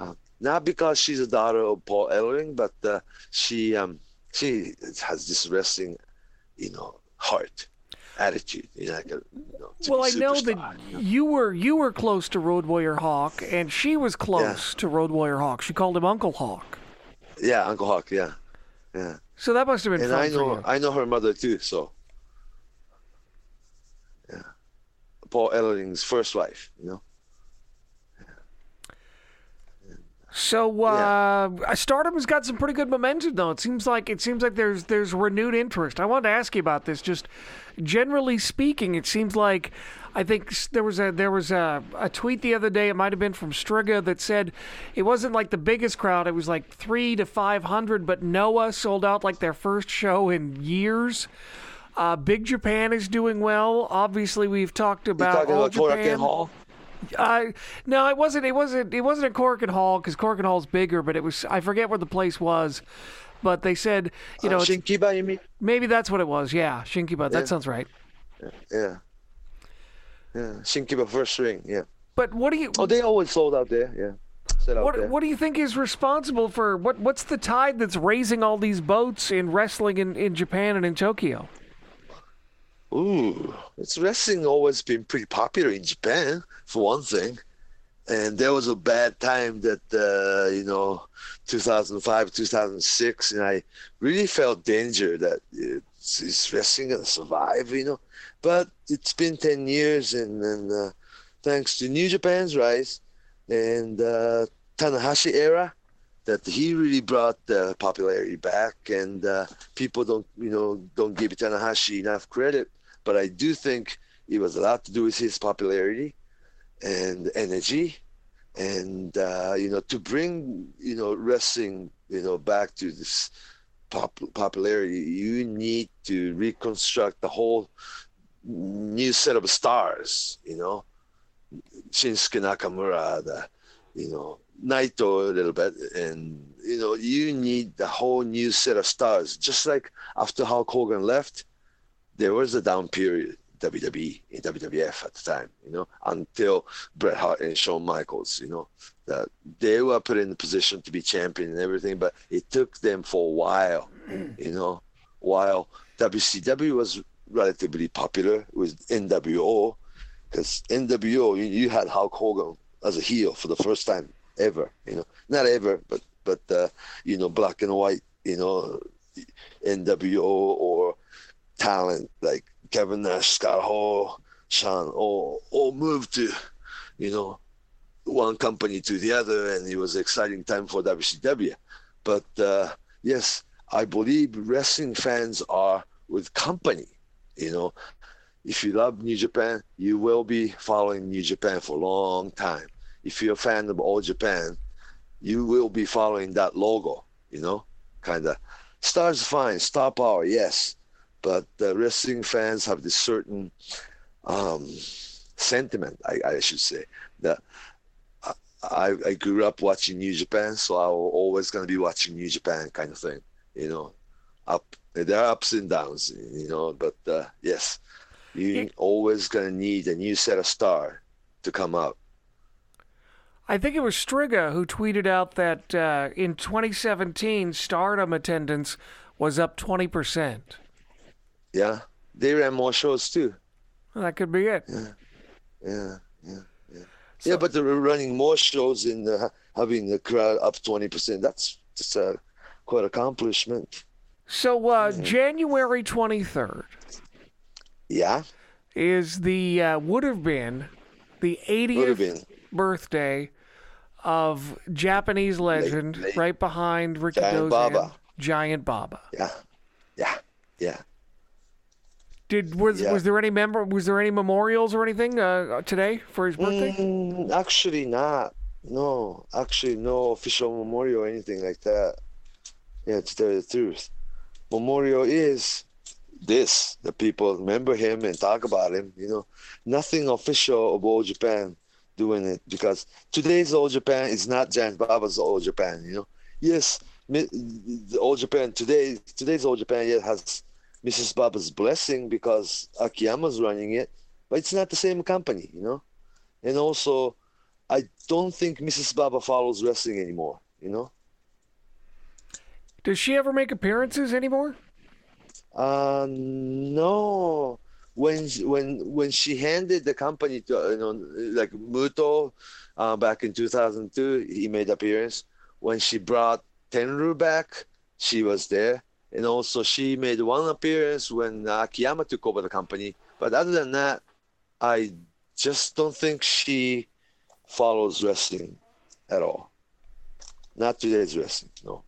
uh, not because she's a daughter of Paul Ellering, but uh, she um, she has this wrestling, you know, heart, attitude. You know, like a, you know Well, I know that you know? you were you were close to Road Warrior Hawk, and she was close to Road Warrior Hawk. She called him Uncle Hawk. Yeah, Uncle Hawk. Yeah, yeah. So that must have been And fun I know. I know her mother too. So yeah, Paul Ellering's first wife. You know. So uh, Stardom has got some pretty good momentum, though. It seems like it seems like there's there's renewed interest. I wanted to ask you about this. Just generally speaking, it seems like I think there was a there was a, a tweet the other day. It might have been from Striga that said it wasn't like the biggest crowd. It was like three to five hundred, but Noah sold out like their first show in years. Uh, Big Japan is doing well. Obviously, we've talked You about talking All about Japan. Hall? Uh, no, it wasn't. It wasn't. It wasn't at Korakuen Hall because Korakuen Hall's bigger. But it was. I forget where the place was. But they said, you know, uh, it's- Shinkiba, you mean? maybe that's what it was. Yeah, Shinkiba. That sounds right. Yeah. Yeah, Shinkiba first ring. Yeah. But what do you? Oh, they always sold out there. Yeah, set out there. What, what do you think is responsible for what? What's the tide that's raising all these boats in wrestling in, in Japan and in Tokyo? Ooh, it's wrestling always been pretty popular in Japan for one thing, and there was a bad time that uh, you know, 2005, 2006, and I really felt danger that it's, is wrestling gonna survive, you know. But it's been 10 years, and, and uh, thanks to New Japan's rise and uh, Tanahashi era, that he really brought the popularity back, and uh, people don't, you know, don't give Tanahashi enough credit. But I do think it was a lot to do with his popularity and energy, and uh, you know, to bring you know wrestling, you know, back to this pop- popularity, you need to reconstruct the whole new set of stars. You know, Shinsuke Nakamura, the you know Naito a little bit, and you know you need the whole new set of stars. Just like after Hulk Hogan left, there was a down period WWE in WWF at the time, you know, until Bret Hart and Shawn Michaels, you know, that they were put in the position to be champion and everything, but it took them for a while, you know, while WCW was relatively popular with NWO, because NWO you, you had Hulk Hogan as a heel for the first time ever, you know, not ever, but but uh, you know, black and white, you know, NWO or talent like Kevin Nash, Scott Hall, Sean, all all moved to, you know, one company to the other, and it was an exciting time for WCW. But uh, yes, I believe wrestling fans are with company. You know, if you love New Japan, you will be following New Japan for a long time. If you're a fan of All Japan, you will be following that logo. You know, kind of. Stars fine, star power, yes, but the wrestling fans have this certain um, sentiment, I, I should say, that I, I grew up watching New Japan, so I will always gonna be watching New Japan, kind of thing. You know, up there are ups and downs, you know, but uh, yes, you Yeah. always gonna need a new set of star to come out. I think it was Striga who tweeted out that uh, in 2017, Stardom attendance was up 20%. Yeah, they ran more shows too. Well, that could be it. Yeah, yeah, yeah. So- yeah, but they were running more shows and uh, having the crowd up twenty percent. That's just a quite accomplishment. So uh, January 23rd Yeah, is the uh, would have been the 80th been. birthday of Japanese legend, late. right behind Ricky Giant Dozan, Baba. Giant Baba. Yeah, yeah, yeah. Did was Yeah. was there any member was there any memorials or anything uh, today for his birthday? Mm, actually, not. No, actually, no official memorial or anything like that. Yeah, to tell you the truth, memorial is this. The people remember him and talk about him. You know, nothing official of all Japan doing it because today's All Japan is not Giant Baba's All Japan. You know, yes, the All Japan today today's All Japan yet has Mrs. Baba's blessing because Akiyama's running it, but it's not the same company. You know, and also I don't think Mrs. Baba follows wrestling anymore. You know. Does she ever make appearances anymore? Uh, no. When when when she handed the company to you know like Muto uh, back in 2002, he made appearance. When she brought Tenryu back, she was there, and also she made one appearance when Akiyama took over the company. But other than that, I just don't think she follows wrestling at all. Not today's wrestling, no.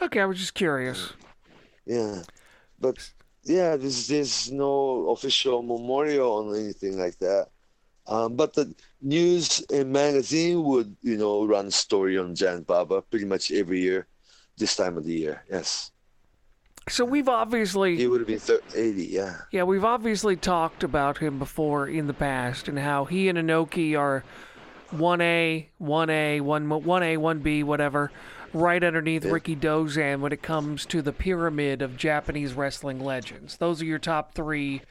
Okay, I was just curious. Yeah, but yeah, there's there's no official memorial on anything like that. Um, but the news and magazine would, you know, run story on Giant Baba pretty much every year, this time of the year. Yes. So we've obviously he would have been thir- 80, yeah. Yeah, we've obviously talked about him before in the past and how he and Inoki are 1A, 1A, 1 1A, 1B, whatever right underneath yeah. Rikidozan when it comes to the pyramid of Japanese wrestling legends. Those are your top three,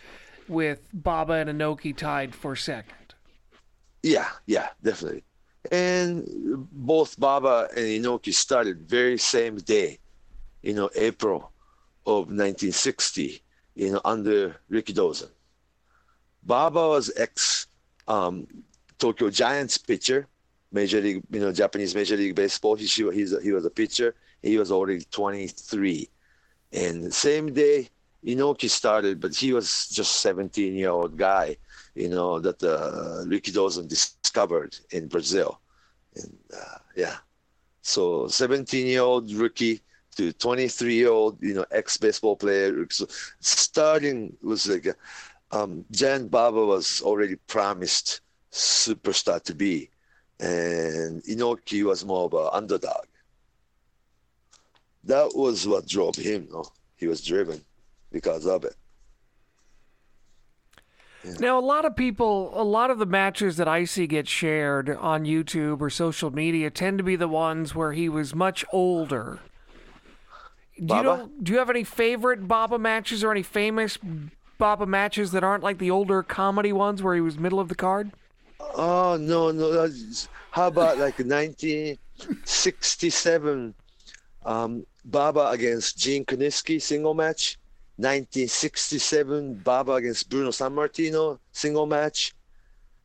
with Baba and Inoki tied for second. Yeah, yeah, definitely. And both Baba and Inoki started very same day, you know, April of 1960, you know, under Rikidozan. Baba was ex um, Tokyo Giants pitcher, Major League, you know, Japanese Major League Baseball. He a, he was a pitcher. He was already 23, and the same day Inoki started, but he was just 17 year old guy, you know, that uh, Rikidozan discovered in Brazil, and uh, yeah, so 17 year old rookie to 23 year old, you know, ex baseball player. So starting was like, um, Giant Baba was already promised superstar to be and Inoki was more of an underdog. That was what drove him. No? He was driven because of it. Yeah. Now, a lot of people, a lot of the matches that I see get shared on YouTube or social media tend to be the ones where he was much older. Do Baba? you know? Do you have any favorite Baba matches or any famous Baba matches that aren't like the older comedy ones where he was middle of the card? Oh no, no. How about like 1967, um, Baba against Gene Kiniski single match. 1967, Baba against Bruno Sammartino single match.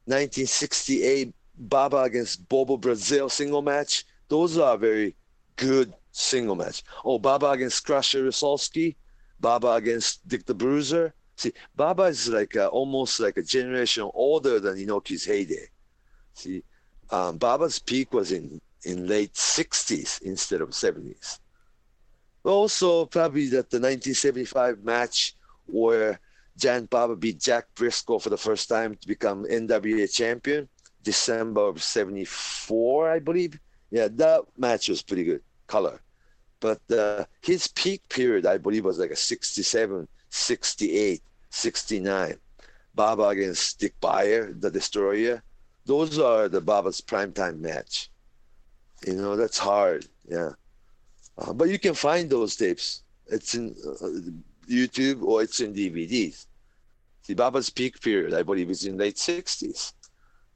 1968, Baba against Bobo Brazil single match. Those are very good single match. Oh, Baba against Crusher Lisowski. Baba against Dick the Bruiser. See, Baba is like a, almost like a generation older than Inoki's heyday. See, um, Baba's peak was in, in late 60s instead of 70s. Also, probably that the 1975 match where Giant Baba beat Jack Brisco for the first time to become NWA champion, December of 74, I believe. Yeah, that match was pretty good, color. But uh, his peak period, I believe, was like a 67 68, 69. Baba against Dick Beyer, the Destroyer. Those are the Baba's primetime match. You know, that's hard. Yeah. Uh, but you can find those tapes. It's in uh, YouTube or it's in DVDs. The Baba's peak period, I believe, is in late 60s.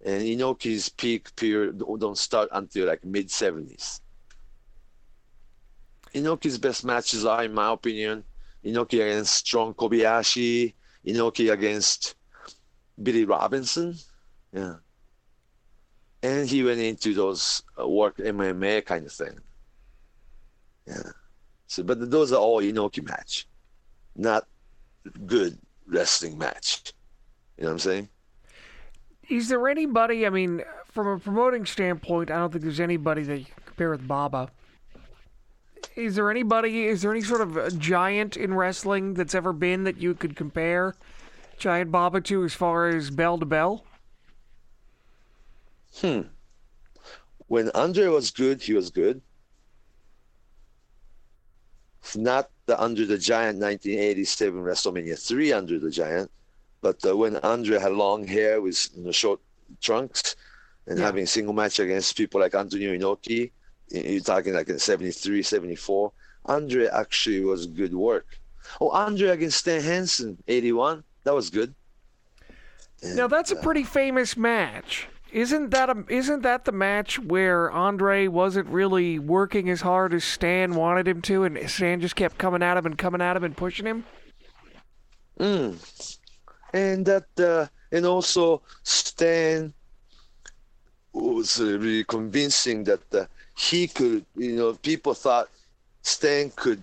And Inoki's peak period don't start until like mid 70s. Inoki's best matches are, in my opinion, Inoki against Strong Kobayashi, Inoki against Billy Robinson. Yeah. And he went into those uh, work MMA kind of thing. Yeah. So, but those are all Inoki match, not good wrestling match. You know what I'm saying? Is there anybody, I mean, from a promoting standpoint, I don't think there's anybody that you can compare with Baba. Is there anybody? Is there any sort of giant in wrestling that's ever been that you could compare Giant Baba to as far as bell to bell? Hmm. When Andre was good, he was good. Not the Andre the Giant 1987 WrestleMania 3 Andre the Giant, But uh, when Andre had long hair with you know, short trunks and Yeah. having single match against people like Antonio Inoki, you're talking like in 73, 74, Andre actually was good work. Oh, Andre against Stan Hansen, 81, that was good. Now that's a pretty famous match. Isn't that a, isn't that the match where Andre wasn't really working as hard as Stan wanted him to, and Stan just kept coming at him and coming at him and pushing him? Mm. And that, uh, and also Stan was really convincing that uh, he could, you know, people thought Stan could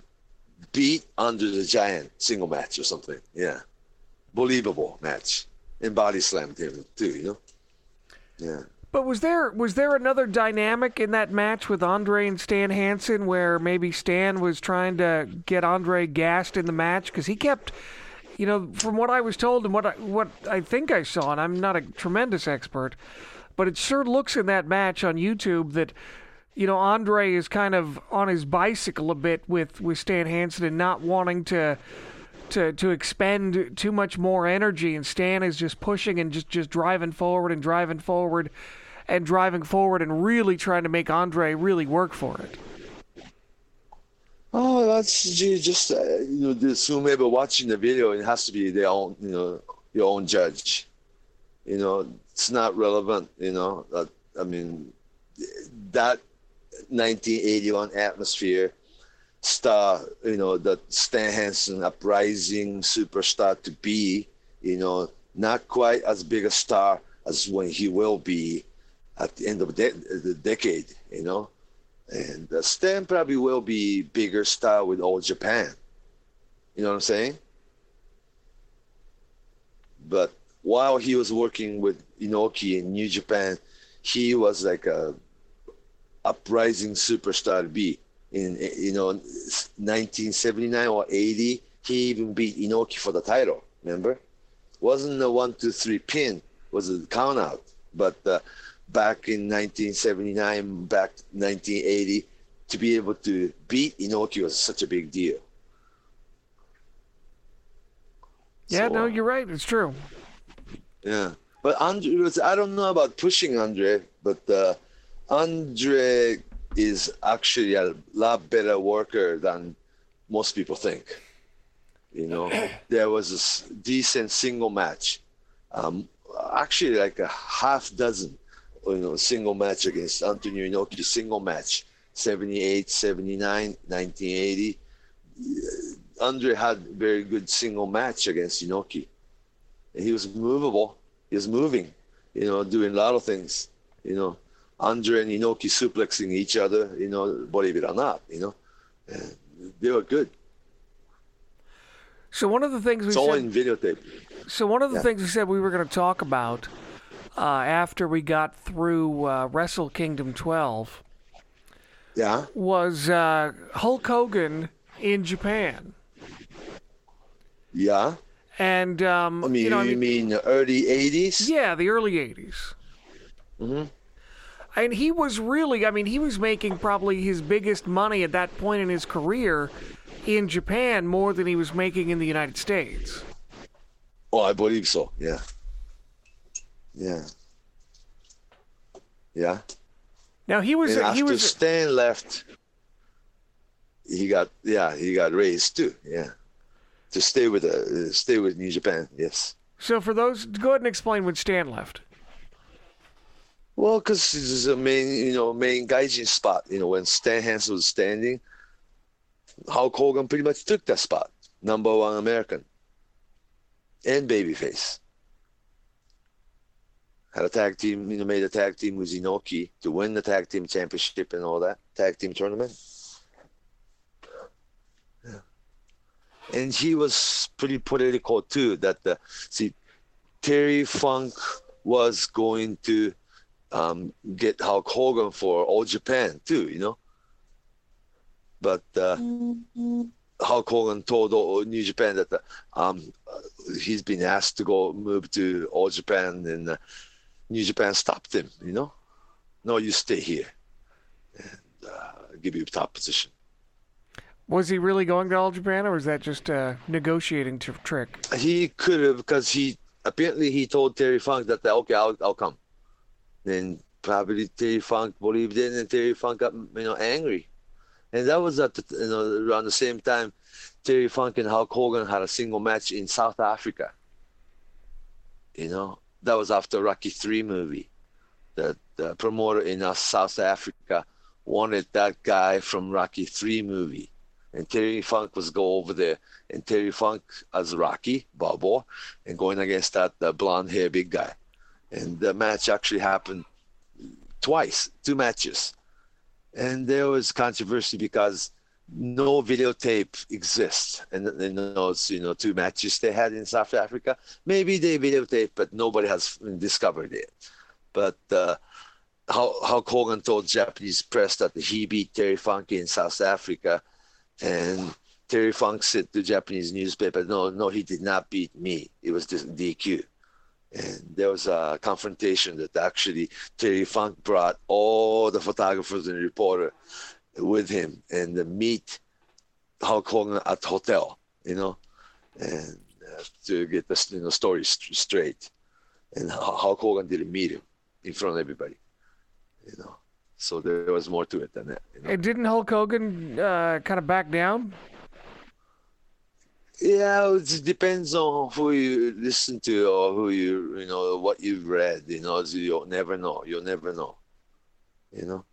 beat Andre the Giant single match or something. Yeah. Believable match. And body slammed him too, you know? But was there was there another dynamic in that match with Andre and Stan Hansen where maybe Stan was trying to get Andre gassed in the match because he kept, you know, from what I was told and what I, what I think I saw, and I'm not a tremendous expert, but it sure looks in that match on YouTube that. You know, Andre is kind of on his bicycle a bit with, with Stan Hansen and not wanting to to to expend too much more energy and Stan is just pushing and just just driving forward and driving forward and driving forward and really trying to make Andre really work for it. Oh, that's you just uh, you know this whomever watching the video. It has to be their own, you know, your own judge. You know, it's not relevant. You know, that, I mean, that 1981 atmosphere, star. You know, that Stan Hansen uprising superstar to be. You know, not quite as big a star as when he will be at the end of the, de- the decade. You know and uh, Stan probably will be bigger star with All Japan. You know what I'm saying? But while he was working with Inoki in New Japan, he was like a uprising superstar to be. In you know 1979 or 80, he even beat Inoki for the title. Remember? Wasn't a one two three pin, was a count out. But uh, back in 1979, back 1980, to be able to beat Inoki was such a big deal. Yeah, So, no, uh, you're right. It's true. Yeah, but Andre, was- I don't know about pushing Andre, but uh, Andre is actually a lot better worker than most people think. You know, there was a decent single match, um, actually like a half dozen, you know, single match against Antonio Inoki, single match, 78, 79, 1980. Andre had very good single match against Inoki. And he was movable. He was moving, you know, doing a lot of things. You know, Andre and Inoki suplexing each other, you know, believe it or not, you know. And they were good. So one of the things we It's all said, in videotape. so one of the yeah. things we said we were going to talk about uh, after we got through uh, Wrestle Kingdom 12 Yeah. was uh, Hulk Hogan in Japan. Yeah. And um, I mean, you know, I mean, mean the early 80s? Yeah, the early 80s. Mm-hmm. And he was really, I mean, he was making probably his biggest money at that point in his career in Japan more than he was making in the United States. Oh, I believe so. Yeah. Yeah. Yeah. Now he was And he after was Stan left, he got yeah he got raised too. Yeah, to stay with uh, stay with New Japan. Yes. so for those go ahead and explain when Stan left. Well, because this is a main you know main gaijin spot. You know when Stan Hansen was standing, Hulk Hogan pretty much took that spot. Number one American. And babyface. Had a tag team, you know, made a tag team with Inoki to win the tag team championship and all that tag team tournament. And he was pretty political too. That the see, Terry Funk was going to um, get Hulk Hogan for All Japan too, you know. But uh, Hulk Hogan told all- New Japan that uh, um, uh, he's been asked to go move to All Japan, and uh, New Japan stopped him. You know, no, you stay here, and uh, give you a top position. Was he really going to All Japan, or was that just a negotiating t- trick? He could have because he apparently he told Terry Funk that okay, I'll I'll come. Then probably Terry Funk believed in, and Terry Funk got you know angry, and that was at the, you know around the same time Terry Funk and Hulk Hogan had a single match in South Africa. You know that was after Rocky Three movie. The, the promoter in uh, South Africa wanted that guy from Rocky Three movie, and Terry Funk was go over there, and Terry Funk as Rocky Balboa, and going against that blonde hair big guy, and the match actually happened twice, two matches, and there was controversy because no videotape exists and in those you know two matches they had in South Africa. Maybe they videotape, but nobody has discovered it. But uh, how Hulk Hogan told Japanese press that he beat Terry Funk in South Africa, and Terry Funk said to Japanese newspaper, "No, no, he did not beat me. It was just DQ." And there was a confrontation that actually Terry Funk brought all the photographers and reporter with him and meet Hulk Hogan at the hotel, you know, and uh, to get the you know story st- straight. And Hulk Hogan didn't meet him in front of everybody, you know. So there was more to it than that. You know? And didn't Hulk Hogan uh, kind of back down? Yeah, it depends on who you listen to or who you you know what you've read. You know, you'll never know. You'll never know. You know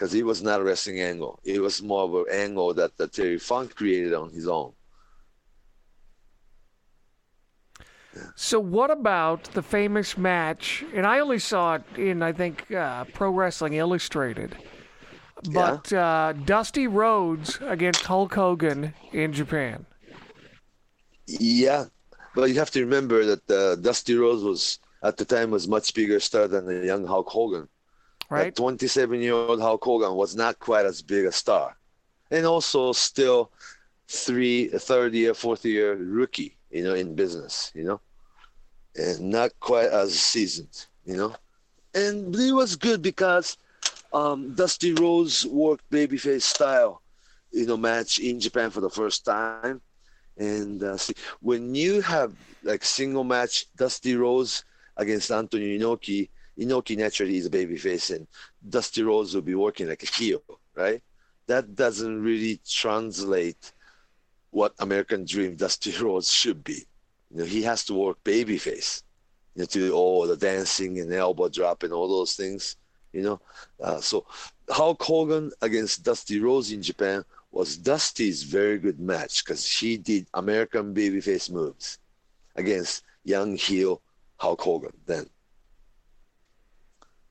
because he was not a wrestling angle. It was more of an angle that, that Terry Funk created on his own. So what about the famous match? And I only saw it in I think uh, Pro Wrestling Illustrated. But yeah. uh, Dusty Rhodes against Hulk Hogan in Japan. Yeah, but you have to remember that uh, Dusty Rhodes was at the time was much bigger star than the young Hulk Hogan. Right. 27 year old Hulk Hogan was not quite as big a star. And also still three, third year, fourth year rookie, you know, in business, you know, and not quite as seasoned, you know. And it was good because um, Dusty Rhodes worked babyface style, you know, match in Japan for the first time. And uh, see, when you have like single match Dusty Rhodes against Antonio Inoki, Inoki naturally is a babyface, and Dusty Rhodes will be working like a heel, right? That doesn't really translate what American Dream Dusty Rhodes should be. You know, he has to work babyface, you know, to all the dancing and elbow drop and all those things. You know, uh, so Hulk Hogan against Dusty Rhodes in Japan was Dusty's very good match because he did American babyface moves against young heel Hulk Hogan then.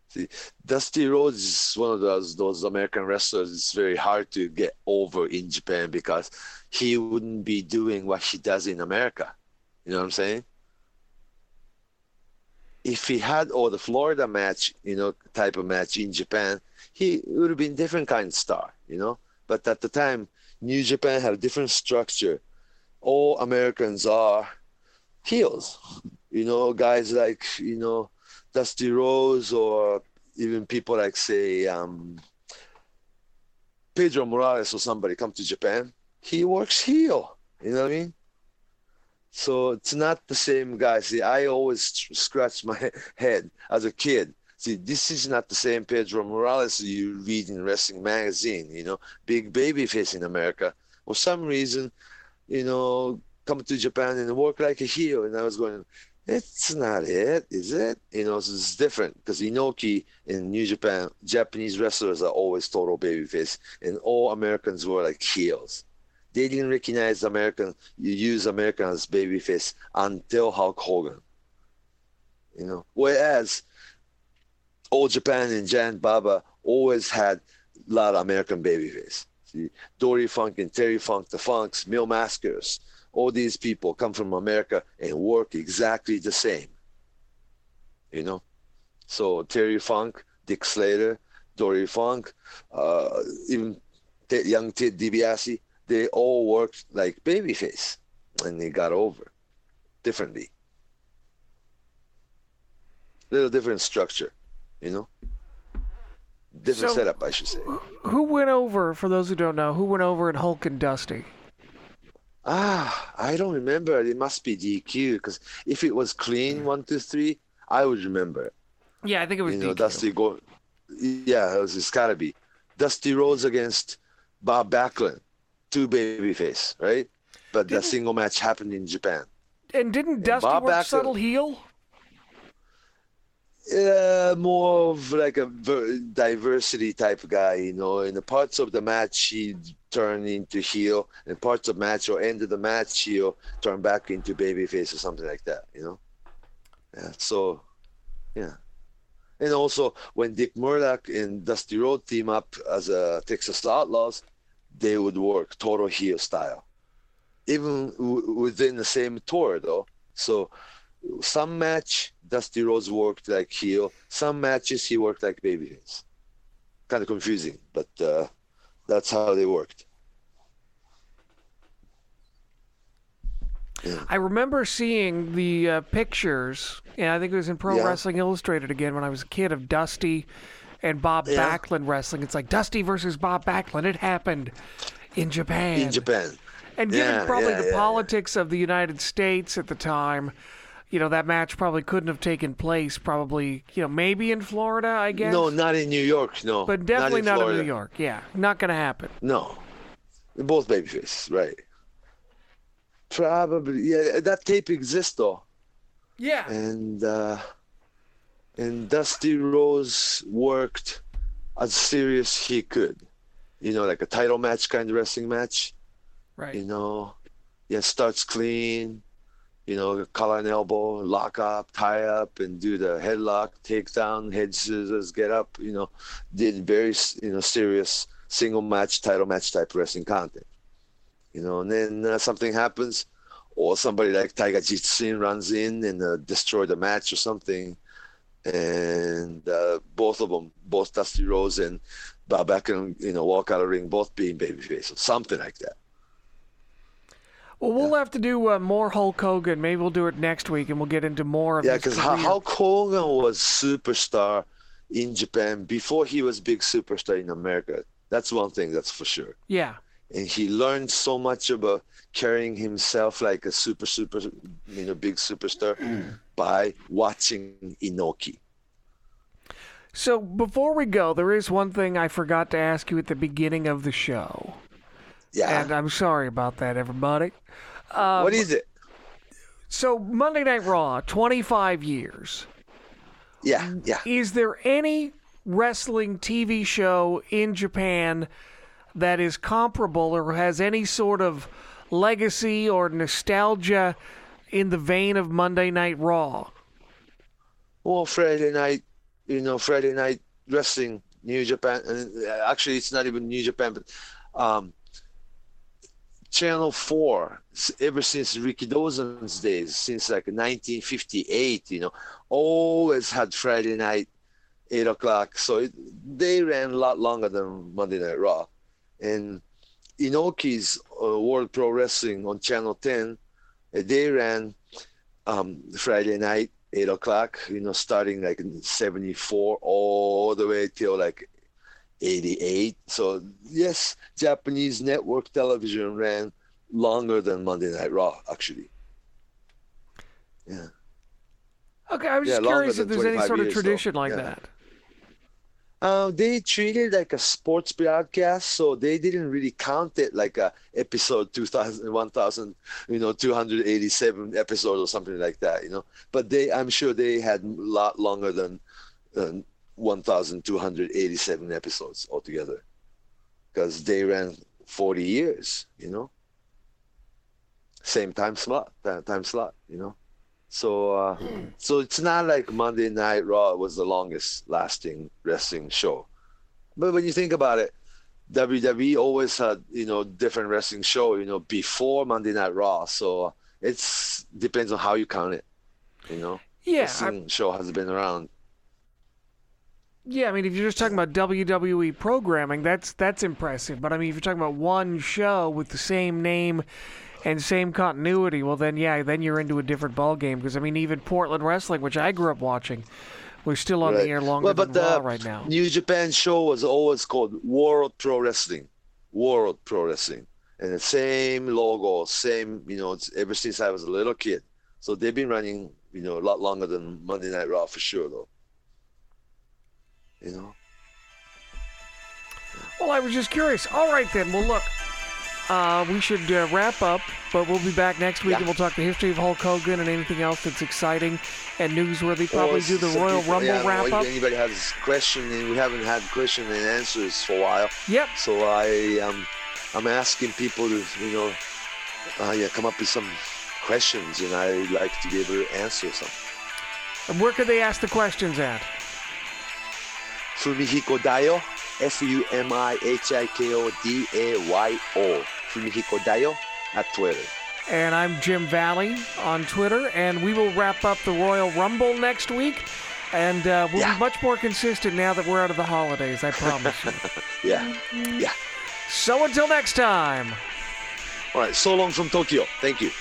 See, Dusty Rhodes is one of those those American wrestlers. It's very hard to get over in Japan because he wouldn't be doing what he does in America. You know what I'm saying? If he had or the Florida match, you know, type of match in Japan, he would have been different kind of star, you know. But at the time, New Japan had a different structure. All Americans are heels, you know, guys like you know Dusty Rhodes or even people like say um, Pedro Morales or somebody come to Japan, he works heel. You know what I mean? So it's not the same guy. See, I always scratch my head as a kid. See, this is not the same Pedro Morales you read in wrestling magazine. You know, big baby face in America. For some reason, you know, come to Japan and work like a heel. And I was going, it's not it, is it? You know, so it's different because Inoki in New Japan, Japanese wrestlers are always total babyface, and all Americans were like heels. They didn't recognize American, you use American as babyface until Hulk Hogan. You know, whereas All Japan and Giant Baba always had a lot of American babyface. See, Dory Funk and Terry Funk, the Funks, Mil Mascaras, all these people come from America and work exactly the same. You know? So Terry Funk, Dick Slater, Dory Funk, uh, even young Ted DiBiase, they all worked like babyface and they got over differently. A little different structure, you know? Different so, setup, I should say. Who went over, for those who don't know, who went over at Hulk and Dusty? Ah, I don't remember. It must be DQ because if it was clean one, two, three, I would remember. Yeah, I think it was You know, Dusty go. Yeah, it was. It's gotta be Dusty Rhodes against Bob Backlund, two babyface, right? But the Didn't- single match happened in Japan. And didn't Dusty Bob work Backlund- subtle heel? Uh, more of like a diversity type guy, you know. In the parts of the match, he'd turn into heel, and parts of match or end of the match, he'll turn back into babyface or something like that, you know. Yeah. So, yeah. And also, when Dick Murdoch and Dusty Rhodes team up as a Texas Outlaws, they would work total heel style, even w- within the same tour, though. So, some match Dusty Rhodes worked like heel. Some matches he worked like babyface. Kind of confusing, but uh, that's how they worked. I remember seeing the uh, pictures, and I think it was in Pro Yeah. Wrestling Illustrated again when I was a kid of Dusty and Bob Yeah. Backlund wrestling. It's like Dusty versus Bob Backlund. It happened in Japan. In Japan, And given Yeah, probably yeah, the politics of the United States at the time, you know, that match probably couldn't have taken place. Probably, you know, maybe in Florida, I guess. no, not in New York, no, but definitely not in, not in New York. Yeah, not going to happen. No, both babyface, right? Probably, yeah. That tape exists though, Yeah. and uh, and Dusty Rhodes worked as serious he could, you know, like a title match kind of wrestling match. Right. you know, yeah, starts clean, you know, collar and elbow, lock up, tie up, and do the headlock, takedown, head scissors, get up, you know, did very, you know, serious single match, title match type wrestling content, you know, and then uh, something happens, or somebody like Tiger Jeet Singh runs in and uh, destroy the match or something, and uh, both of them, both Dusty Rhodes and Bob Backlund, you know, walk out of the ring, both being babyface or something like that. Well, we'll have to do uh, more Hulk Hogan. Maybe we'll do it next week, and we'll get into more of Yeah, because. Hulk Hogan was superstar in Japan before he was big superstar in America. That's one thing that's for sure. Yeah. And he learned so much about carrying himself like a super, super, you know, big superstar by watching Inoki. So before we go, there is one thing I forgot to ask you at the beginning of the show, Yeah. and I'm sorry about that, everybody. Uh, what is it? So Monday Night Raw, 25 years. Yeah, yeah. Is there any wrestling TV show in Japan that is comparable or has any sort of legacy or nostalgia in the vein of Monday Night Raw? Well, Friday night, you know, Friday night wrestling, New Japan, and uh, actually, it's not even New Japan, but um, Channel 4, ever since Rikidozan's days, since like 1958, you know, always had Friday night, 8 o'clock. So it, they ran a lot longer than Monday Night Raw. And Inoki's uh, World Pro Wrestling on Channel 10, uh, they ran um, Friday night, 8 o'clock, you know, starting like in 74 all the way till like 88. So, yes, Japanese network television ran longer than Monday Night Raw, actually. Yeah. Okay, I was Yeah, just curious if there's any sort of years, though. tradition like Yeah. that. Uh, they treated like a sports broadcast, so they didn't really count it like a episode 2000, 1000, you know, 287 episode or something like that, you know. But they, I'm sure they had a lot longer than uh, 1,287 episodes altogether, because they ran 40 years, you know. Same time slot, time slot, you know. So, uh, so it's not like Monday Night Raw was the longest lasting wrestling show. But when you think about it, WWE always had, you know, different wrestling show, you know, before Monday Night Raw. So it's depends on how you count it, you know. Yeah, I, Wrestling show has been around. yeah. I mean, if you're just talking about WWE programming, that's that's impressive. But I mean, if you're talking about one show with the same name and same continuity, well, then yeah, then you're into a different ball game Because I mean, even Portland wrestling, which I grew up watching, was still on Right. the air longer Well, but than Raw uh, right now. New Japan show was always called World Pro Wrestling. World Pro Wrestling. and the same logo, same you know, it's ever since I was a little kid. So they've been running, you know, a lot longer than Monday Night Raw for sure, though. You know. Well, I was just curious. All right, then. Well, look, uh, we should uh, wrap up, but we'll be back next week Yeah. and we'll talk the history of Hulk Hogan and anything else that's exciting and newsworthy. Probably Or do the Royal people- Rumble yeah, wrap if up. Anybody has question, and we haven't had question and answers for a while. Yep. So I um, I'm asking people to you know, uh, yeah, come up with some questions, and I would like to be able to answer some. And where could they ask the questions at? Fumihiko Dayo, F U M I H I K O D A Y O. Fumihiko Dayo at Twitter. And I'm Jim Valley on Twitter, and we will wrap up the Royal Rumble next week. And uh, we'll Yeah. be much more consistent now that we're out of the holidays, I promise you. Yeah, yeah. So until next time. All right. So long from Tokyo. Thank you.